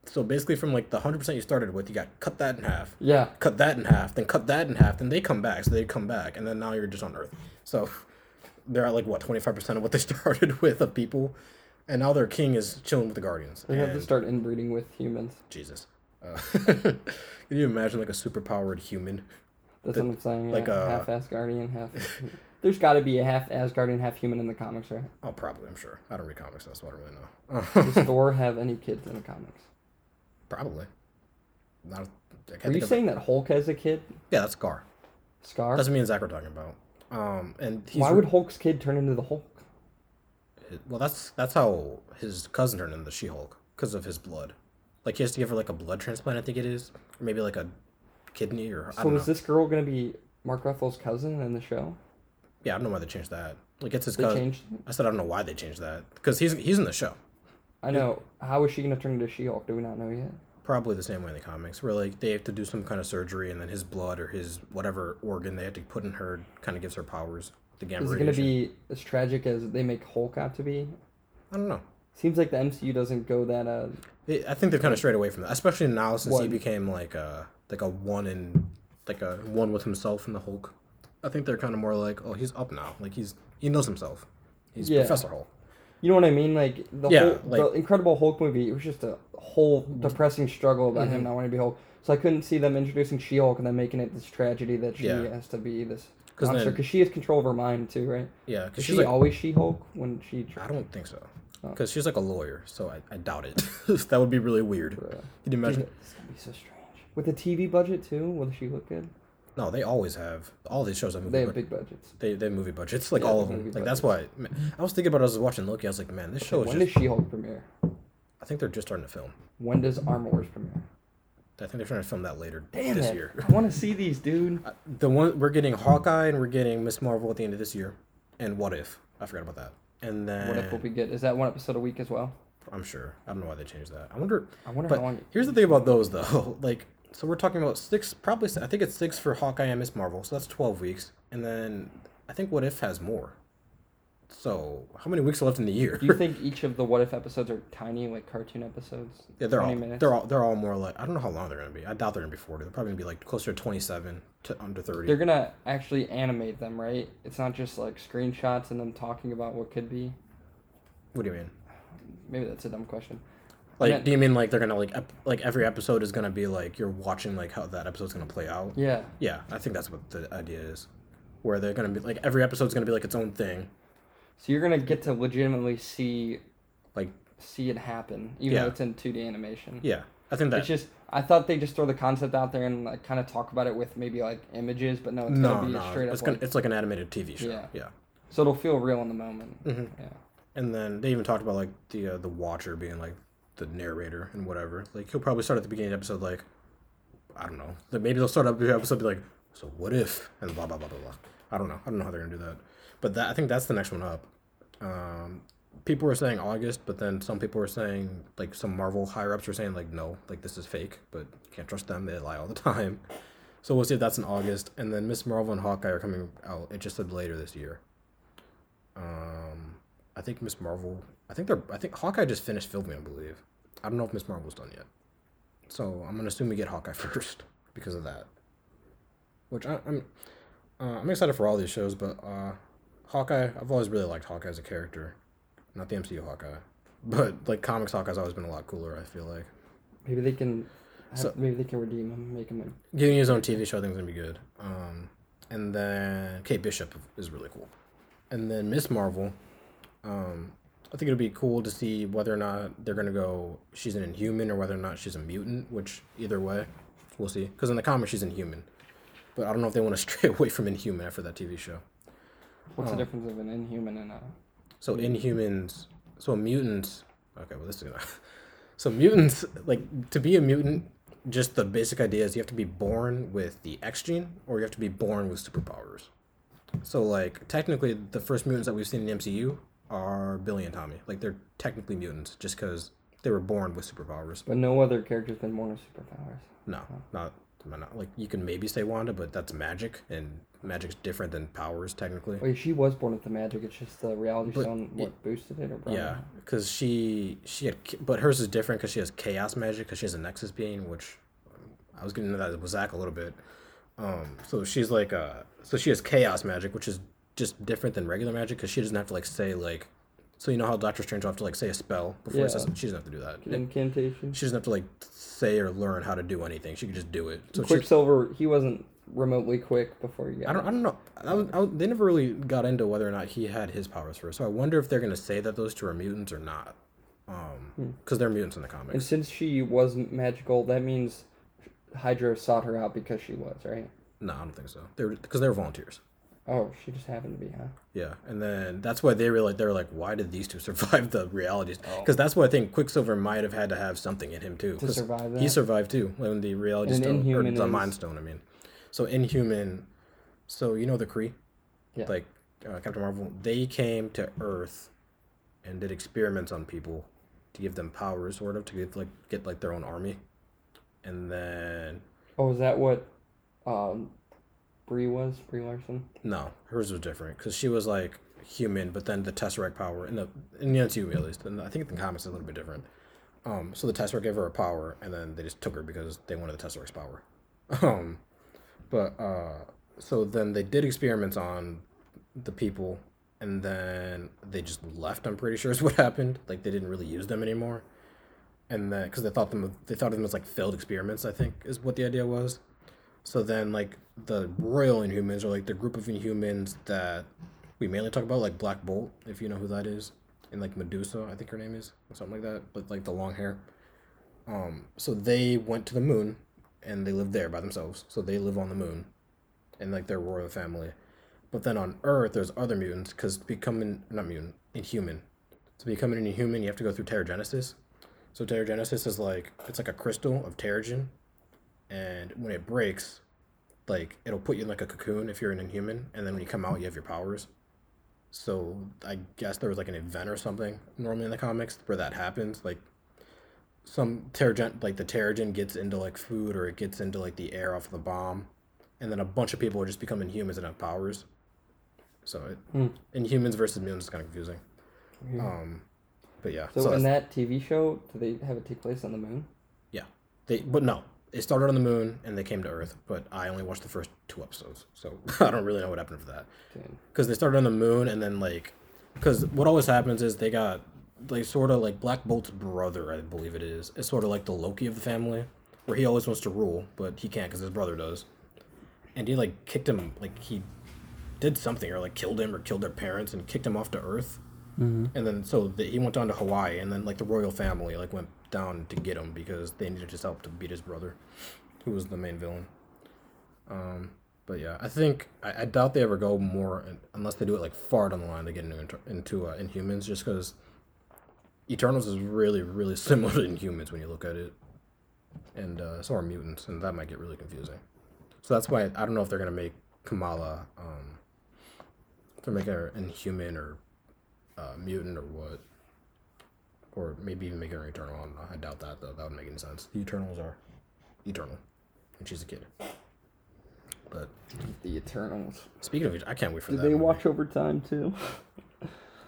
so basically from like the hundred percent you started with, you got cut that in half, Yeah. cut that in half, then cut that in half, then they come back, so they come back, and then now you're just on Earth. So they're at like what twenty five percent of what they started with of people, and now their king is chilling with the Guardians. They have to start inbreeding with humans. Jesus. Uh, can you imagine like a super powered human? That's The- what I'm saying. like, yeah. uh, half Asgardian, half. There's got to be a half Asgardian, half human in the comics, right? Oh, probably. I'm sure. I don't read comics, so I don't really know. Does Thor have any kids in the comics? Probably. Not. Are you saying that Hulk has a kid? Yeah, that's Skaar. Skaar? That's me and Zac were talking about. Um, and he's Why would Hulk's kid turn into the Hulk? well, that's that's how his cousin turned into the She-Hulk because of his blood. Like he has to give her like a blood transplant, I think it is, or maybe like a kidney or I So don't know. is this girl gonna be Mark Ruffalo's cousin in the show? Yeah, I don't know why they changed that. Like it's his They cousin. changed. I said I don't know why they changed that because he's he's in the show. I know. How is she gonna turn into She-Hulk? Do we not know yet? Probably the same way in the comics, where like they have to do some kind of surgery, and then his blood or his whatever organ they have to put in her kind of gives her powers. The gamma Is it gonna radiation. be as tragic as they make Hulk out to be? I don't know. Seems like the MCU doesn't go that. Uh, They, I think they're kind of straight away from that, especially now since he became like a like a one in like a one with himself in the Hulk. I think they're kind of more like, oh, he's up now. Like he's he knows himself. He's Yeah. Professor Hulk. You know what I mean? Like the Yeah, whole, the Incredible Hulk movie. It was just a whole depressing struggle about Mm-hmm. him not wanting to be Hulk. So I couldn't see them introducing She-Hulk and then making it this tragedy that she Yeah. has to be this 'Cause monster because she has control of her mind too, right? Yeah, Is because she like, always She-Hulk when she? Tr- I don't think so. Oh. Because she's like a lawyer, so I, I doubt it. that would be really weird. Bruh. Can you imagine? Dude, It's gonna be so strange. With the TV budget too, will she look good? No, they always have. All these shows have movie. They have big budgets. they they have movie budgets, like Yeah, all of them. Like that's why. man, I was thinking about it as I was watching Loki. I was like, man, this show is when just. does She-Hulk premiere? I think they're just starting to film. When does Armor Wars premiere? I think they're trying to film that later Damn this it! year. I want to see these, dude. Uh, The one we're getting Hawkeye and we're getting Miss Marvel at the end of this year, and What If? I forgot about that. And then What if will be good? Is that one episode a week as well? I'm sure. I don't know why they changed that. I wonder. I wonder But how long. here's the thing about those though. like, so we're talking about six, probably. I think it's six for Hawkeye and Miss Marvel. So that's twelve weeks, and then I think What If has more. So how many weeks are left in the year? Do you think each of the What If episodes are tiny, like cartoon episodes? yeah, they're all minutes? they're all they're all more like I don't know how long they're gonna be. I doubt they're gonna be forty. They're probably gonna be like closer to twenty seven to under thirty. They're gonna actually animate them, right? It's not just like screenshots and them talking about what could be. What do you mean? Maybe that's a dumb question. Like, do you mean like they're gonna like ep- like every episode is gonna be like you're watching like how that episode's gonna play out? Yeah. Yeah, I think that's what the idea is, where they're gonna be like every episode's gonna be like its own thing. So you're gonna get to legitimately see Like, see it happen, even Yeah. though it's in 2D animation. yeah, I think that It's just I thought they just throw the concept out there and like kind of talk about it with maybe like images, but no, it's no, gonna be no, straight it's up. gonna like- it's like an animated TV show. Yeah. Yeah, so it'll feel real in the moment. hmm Yeah. and then they even talked about like the uh, the Watcher being like the narrator and whatever. Like he'll probably start at the beginning of the episode like, I don't know, maybe they'll start up the episode be like, so what if and blah blah blah blah blah. I don't know. I don't know how they're gonna do that, but that I think that's the next one up. Um, people were saying August, but then some people were saying like some Marvel higher ups were saying like no, like this is fake, but can't trust them. They lie all the time. So we'll see if that's in August, and then Miss Marvel and Hawkeye are coming out. It just said later this year. Um, I think Miss Marvel. I think they're. I think Hawkeye just finished filming. I believe. I don't know if Miss Marvel's done yet. So I'm gonna assume we get Hawkeye first because of that. Which I, I'm. Uh, I'm excited for all these shows, but uh, Hawkeye. I've always really liked Hawkeye as a character, not the MCU Hawkeye, but like comics Hawkeye's always been a lot cooler. I feel like Maybe they can. Have, So- maybe they can redeem him, make him. A, getting his own TV show. I think is gonna be good. Um, and then Kate Bishop is really cool, and then Miss Marvel. Um, I think it'll be cool to see whether or not they're gonna go. She's an Inhuman or whether or not she's a mutant. Which either way, we'll see. Because in the comics she's Inhuman, but I don't know if they want to stray away from Inhuman after that TV show. what's Oh. the difference of an Inhuman and a? So. Inhumans so mutants. Okay, well this is gonna. So mutants, like to be a mutant, just the basic idea is you have to be born with the X gene, or you have to be born with superpowers. So like technically, the first mutants that we've seen in the MCU are Billy and Tommy. Like they're technically mutants just because they were born with superpowers. But no other character's been born with superpowers. No, not, not like you can maybe say Wanda, but that's magic, and magic's different than powers technically. Wait, she was born with the magic. It's just the reality But stone what boosted it or brought Yeah, because she she had, but hers is different because she has chaos magic because she has a nexus being, which um, I was getting into that with Zac a little bit. Um, so she's like uh, so she has chaos magic, which is just different than regular magic because she doesn't have to like say like, so you know how Doctor Strange will have to like say a spell before he says Yeah. it? she doesn't have to do that. Incantation. She doesn't have to like say or learn how to do anything. She could just do it. So Quicksilver, he wasn't remotely quick before you got. I don't, I don't know. I was, I was, they never really got into whether or not he had his powers first. So I wonder if they're gonna say that those two are mutants or not. Um, because they're mutants in the comics. And since she wasn't magical, that means Hydra sought her out because she was right. No, I don't think so. They're because they're volunteers. Oh, she just happened to be, huh? Yeah, and then that's why they realized they were like, why did these two survive the realities? Oh. Because that's why I think Quicksilver might have had to have something in him too. To survive He survived too when the reality And stone or the is- Mind Stone. I mean, so Inhuman. So you know the Kree, Yeah. like uh, Captain Marvel. They came to Earth and did experiments on people to give them powers, sort of, to give like get like their own army, and then Oh, is that what um, Brie was? Brie Larson. No, hers was different because she was like human, but then the Tesseract power in the in the MCU at least, and I think the comics is a little bit different. Um, so the Tesseract gave her a power, and then they just took her because they wanted the Tesseract's power. Um, but uh, so then they did experiments on the people, and then they just left. I'm pretty sure is what happened. Like they didn't really use them anymore, and then because they thought them they thought of them as like failed experiments. I think is what the idea was. So then, like the royal Inhumans are like the group of Inhumans that we mainly talk about, like Black Bolt, if you know who that is, and like Medusa, I think her name is, or something like that, with like the long hair. Um, so they went to the moon, and they live there by themselves. So they live on the moon, and like their royal family. But then on Earth, there's other mutants because becoming not mutant, inhuman. To become an inhuman, you have to go through Terrigenesis. So Terrigenesis is like it's like a crystal of Terrigen, and when it breaks, like it'll put you in like a cocoon if you're an inhuman, and then when you come out, you have your powers. So I guess there was like an event or something normally in the comics where that happens, like some Terrigen, like the Terrigen gets into like food or it gets into like the air off the bomb, and then a bunch of people are just become inhumans and have powers. So it, Hmm. Inhumans versus mutants is kind of confusing. Um, but yeah. So, that's- in that TV show, do they have it take place on the moon? Yeah. They but no. It started on the moon and they came to Earth, but I only watched the first two episodes. So I don't really know what happened for that. Cuz they started on the moon and then like cuz what always happens is they got like sort of like Black Bolt's brother, I believe it is. Is sort of like the Loki of the family where he always wants to rule, but he can't cuz his brother does. And he like kicked him like he did something or like killed him or killed their parents and kicked him off to Earth. Mm-hmm. And then so the, he went down to Hawaii, and then like the royal family like went down to get him because they needed his help to beat his brother, who was the main villain. Um, but yeah, I think I, I doubt they ever go more unless they do it like far down the line to get into into uh, Inhumans, just because Eternals is really really similar to Inhumans when you look at it, and uh, so are mutants, and that might get really confusing. So that's why I don't know if they're gonna make Kamala, um, if they're making her Inhuman or uh, mutant or what, or maybe even make her an Eternal. I, don't know. I doubt that though. That would make any sense. The Eternals are eternal, and she's a kid. But The Eternals. speaking of which, I can't wait for Did that. they movie. watch overtime too?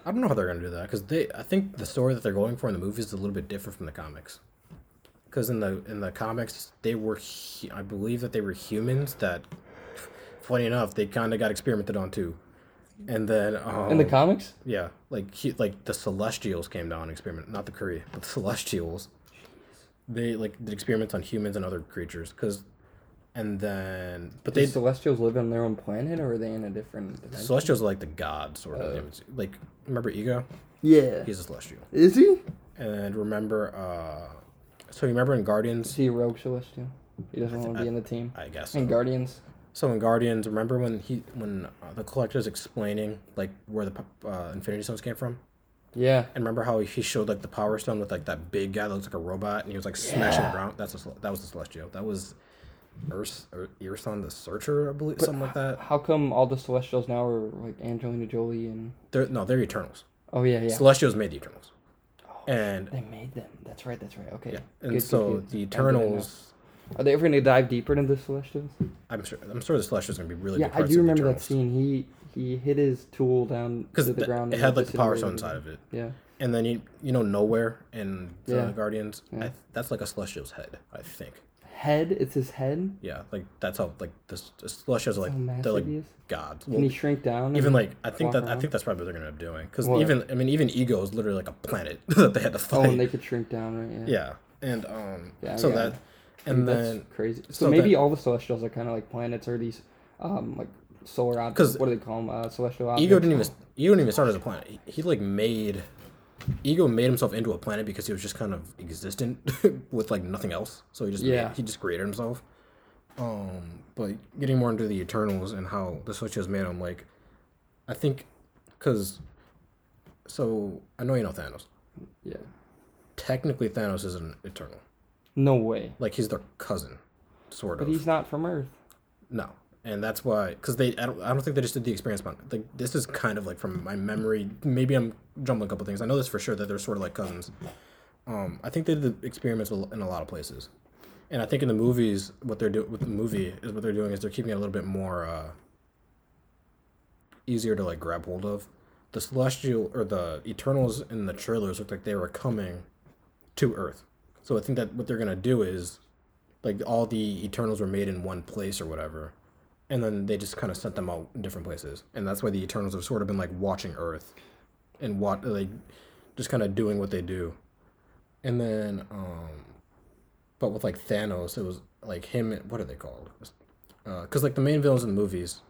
I don't know how they're gonna do that because they. I think the story that they're going for in the movie is a little bit different from the comics. Because in the in the comics, they were, hu- I believe that they were humans that, funny enough, they kind of got experimented on too, and then um, In the comics? yeah, like he, like the Celestials came down and experiment, not the Kree, but the Celestials. They like did experiments on humans and other creatures, cause, and then but Do they Celestials live on their own planet, or are they in a different dimension? Celestials are like the gods sort of. like remember Ego? yeah. He's a Celestial. Is he? And remember, uh, so you remember in Is Guardians? he a rogue Celestial? He doesn't want to I- be in the team. I guess. In Guardians? So in Guardians, remember when he when uh, the Collector's explaining like where the uh, Infinity Stones came from? Yeah. And remember how he showed like the Power Stone with like that big guy that looks like a robot, and he was like smashing the Yeah. ground. That's a, that was the Celestial. That was or Eson the Searcher, I believe, something like that. How come all the Celestials now are like Angelina Jolie and? They're no, they're Eternals. Oh yeah, yeah. Celestials made the Eternals, and They made them. That's right. That's right. Okay. yeah, and good, so good. the it now. Eternals. Are they ever going to dive deeper into the Celestials? I'm sure. I'm sure the Celestials are gonna be really. yeah, big I do the remember that scene. He he hit his tool down to the ground. it had like the power stone inside of it, Yeah. and then you you know nowhere in the Yeah. Guardians. Yeah. I, that's like a Celestial's head, I think. Head. It's his head. Yeah, like that's how like the, the Celestials are like how they're like gods. Can Well, he shrink down? even like I think that I think that's probably what they're gonna end up doing because even I mean even Ego is literally like a planet that they had to fight. Oh, and they could shrink down, right? Yeah. yeah, and um, Yeah, so that and that's then crazy. So, so maybe that- all the Celestials are kind of like planets or these, um, like solar objects. 'Cause What do they call them? Uh, celestial objects. Ego didn't even Ego didn't even start as a planet. He, he like made Ego made himself into a planet because he was just kind of existent with like nothing else. So he just Yeah. made, he just created himself. Um, but getting more into the Eternals and how the Celestials made him, like, I think, because, so I know you know Thanos. Yeah. Technically, Thanos is an Eternal. No way. Like he's their cousin, sort of. But he's not from Earth. No, and that's why because they I don't, I don't think they just did the experience bound. Like this is kind of like from my memory. Maybe I'm jumping a couple things. I know this for sure that they're sort of like cousins. Um, I think they did the experiments in a lot of places, and I think in the movies what they're doing with the movie is what they're doing is they're keeping it a little bit more uh, easier to like grab hold of. The celestial or the Eternals in the trailers looked like they were coming to Earth. So I think that what they're gonna do is like all the Eternals were made in one place or whatever, and then they just kind of sent them out in different places, and that's why the Eternals have sort of been like watching Earth, and what like just kind of doing what they do, and then um, but with like Thanos, it was like him. What are they called? Because like the main villains in the movies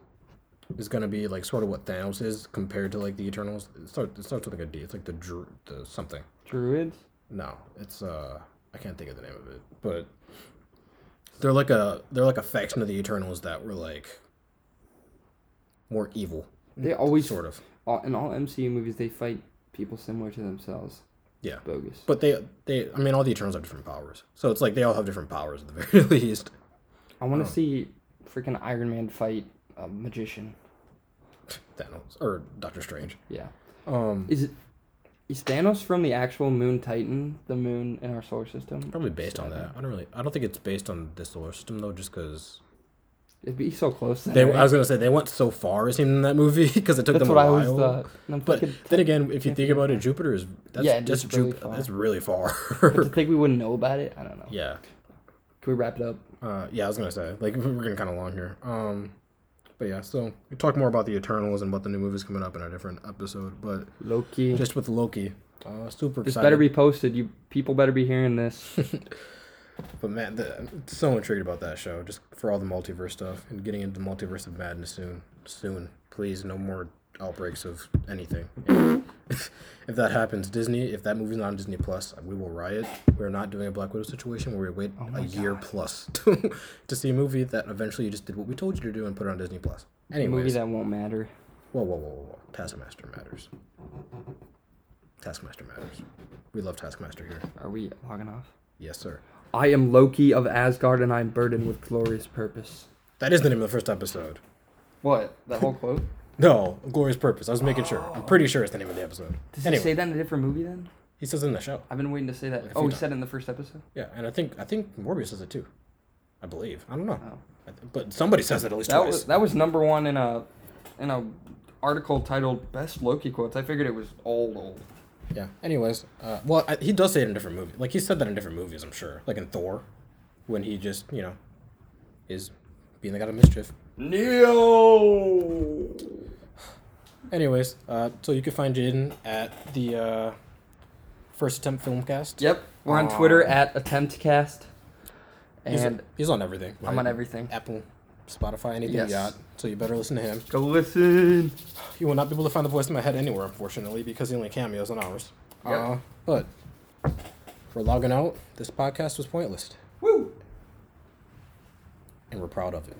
is gonna be like sort of what Thanos is compared to like the Eternals. It starts, it starts with like a D. It's like the Dru- the something. Druids. No, it's uh I can't think of the name of it, but they're like a they're like a faction of the Eternals that were like more evil, They always sort of. all, in all MCU movies they fight people similar to themselves. Yeah, Bogus. but they they I mean all the Eternals have different powers, so it's like they all have different powers at the very least. I want to Oh. see freaking Iron Man fight a magician. Thanos or Doctor Strange. Yeah. Um, Is it? Is Thanos from the actual Moon Titan, the moon in our solar system? probably based on that. I don't really. I don't think it's based on this solar system though, just because It'd be so close. Then, they. right? I was gonna say they went so far it seemed in that movie because it took That's them what while. always thought. And But thinking, then again, if you think think about it, Jupiter is that's Yeah, it just is really Jup- far. That's really far. but to think we wouldn't know about it, I don't know. yeah. Can we wrap it up? Uh, yeah, I was gonna say like we're getting kind of long here. Um, but yeah, so we talk more about the Eternals and what the new movie's coming up in a different episode. But Loki. just with Loki, uh, super this excited. better be posted. You people better be hearing this. But man, the, I'm so intrigued about that show, just for all the multiverse stuff and getting into the multiverse of madness soon. Soon, please, no more outbreaks of anything. if, if that happens, Disney, if that movie's not on Disney Plus, we will riot. We're not doing a Black Widow situation where we wait Oh a year God. plus to, to see a movie that eventually you just did what we told you to do and put it on Disney Plus. A movie that won't matter. whoa, whoa, whoa, whoa, whoa, Taskmaster matters. Taskmaster matters. We love Taskmaster here. Are we logging off? Yes, sir. I am Loki of Asgard, and I'm burdened with glorious purpose. That is the name of the first episode. What? That whole quote? No, Glorious Purpose. I was making sure. I'm pretty sure it's the name of the episode. Does anyway, he say that in a different movie then? he says it in the show. I've been waiting to say that. Like Oh, he said it in the first episode. Yeah, and I think I think Mobius says it too. I believe. I don't know, Oh. I th- but somebody says it at least That twice. was that was number one in a in a article titled "Best Loki Quotes." I figured it was old, old. Yeah. Anyways, uh, well, I, he does say it in different movies. Like he said that in different movies. I'm sure. Like in Thor, when he just you know is being the god of mischief. Neo. Anyways, uh, so you can find Jaden at the uh, first attempt filmcast. Yep, we're on. Twitter at AttemptCast, He's, and he's on everything. I'm right? on everything. Apple, Spotify, anything Yes. you got. So you better listen to him. Go listen. You will not be able to find the voice in my head anywhere, unfortunately, because he only cameos on ours. Yep. Uh, but we're logging out. This podcast was pointless, Woo. and we're proud of it.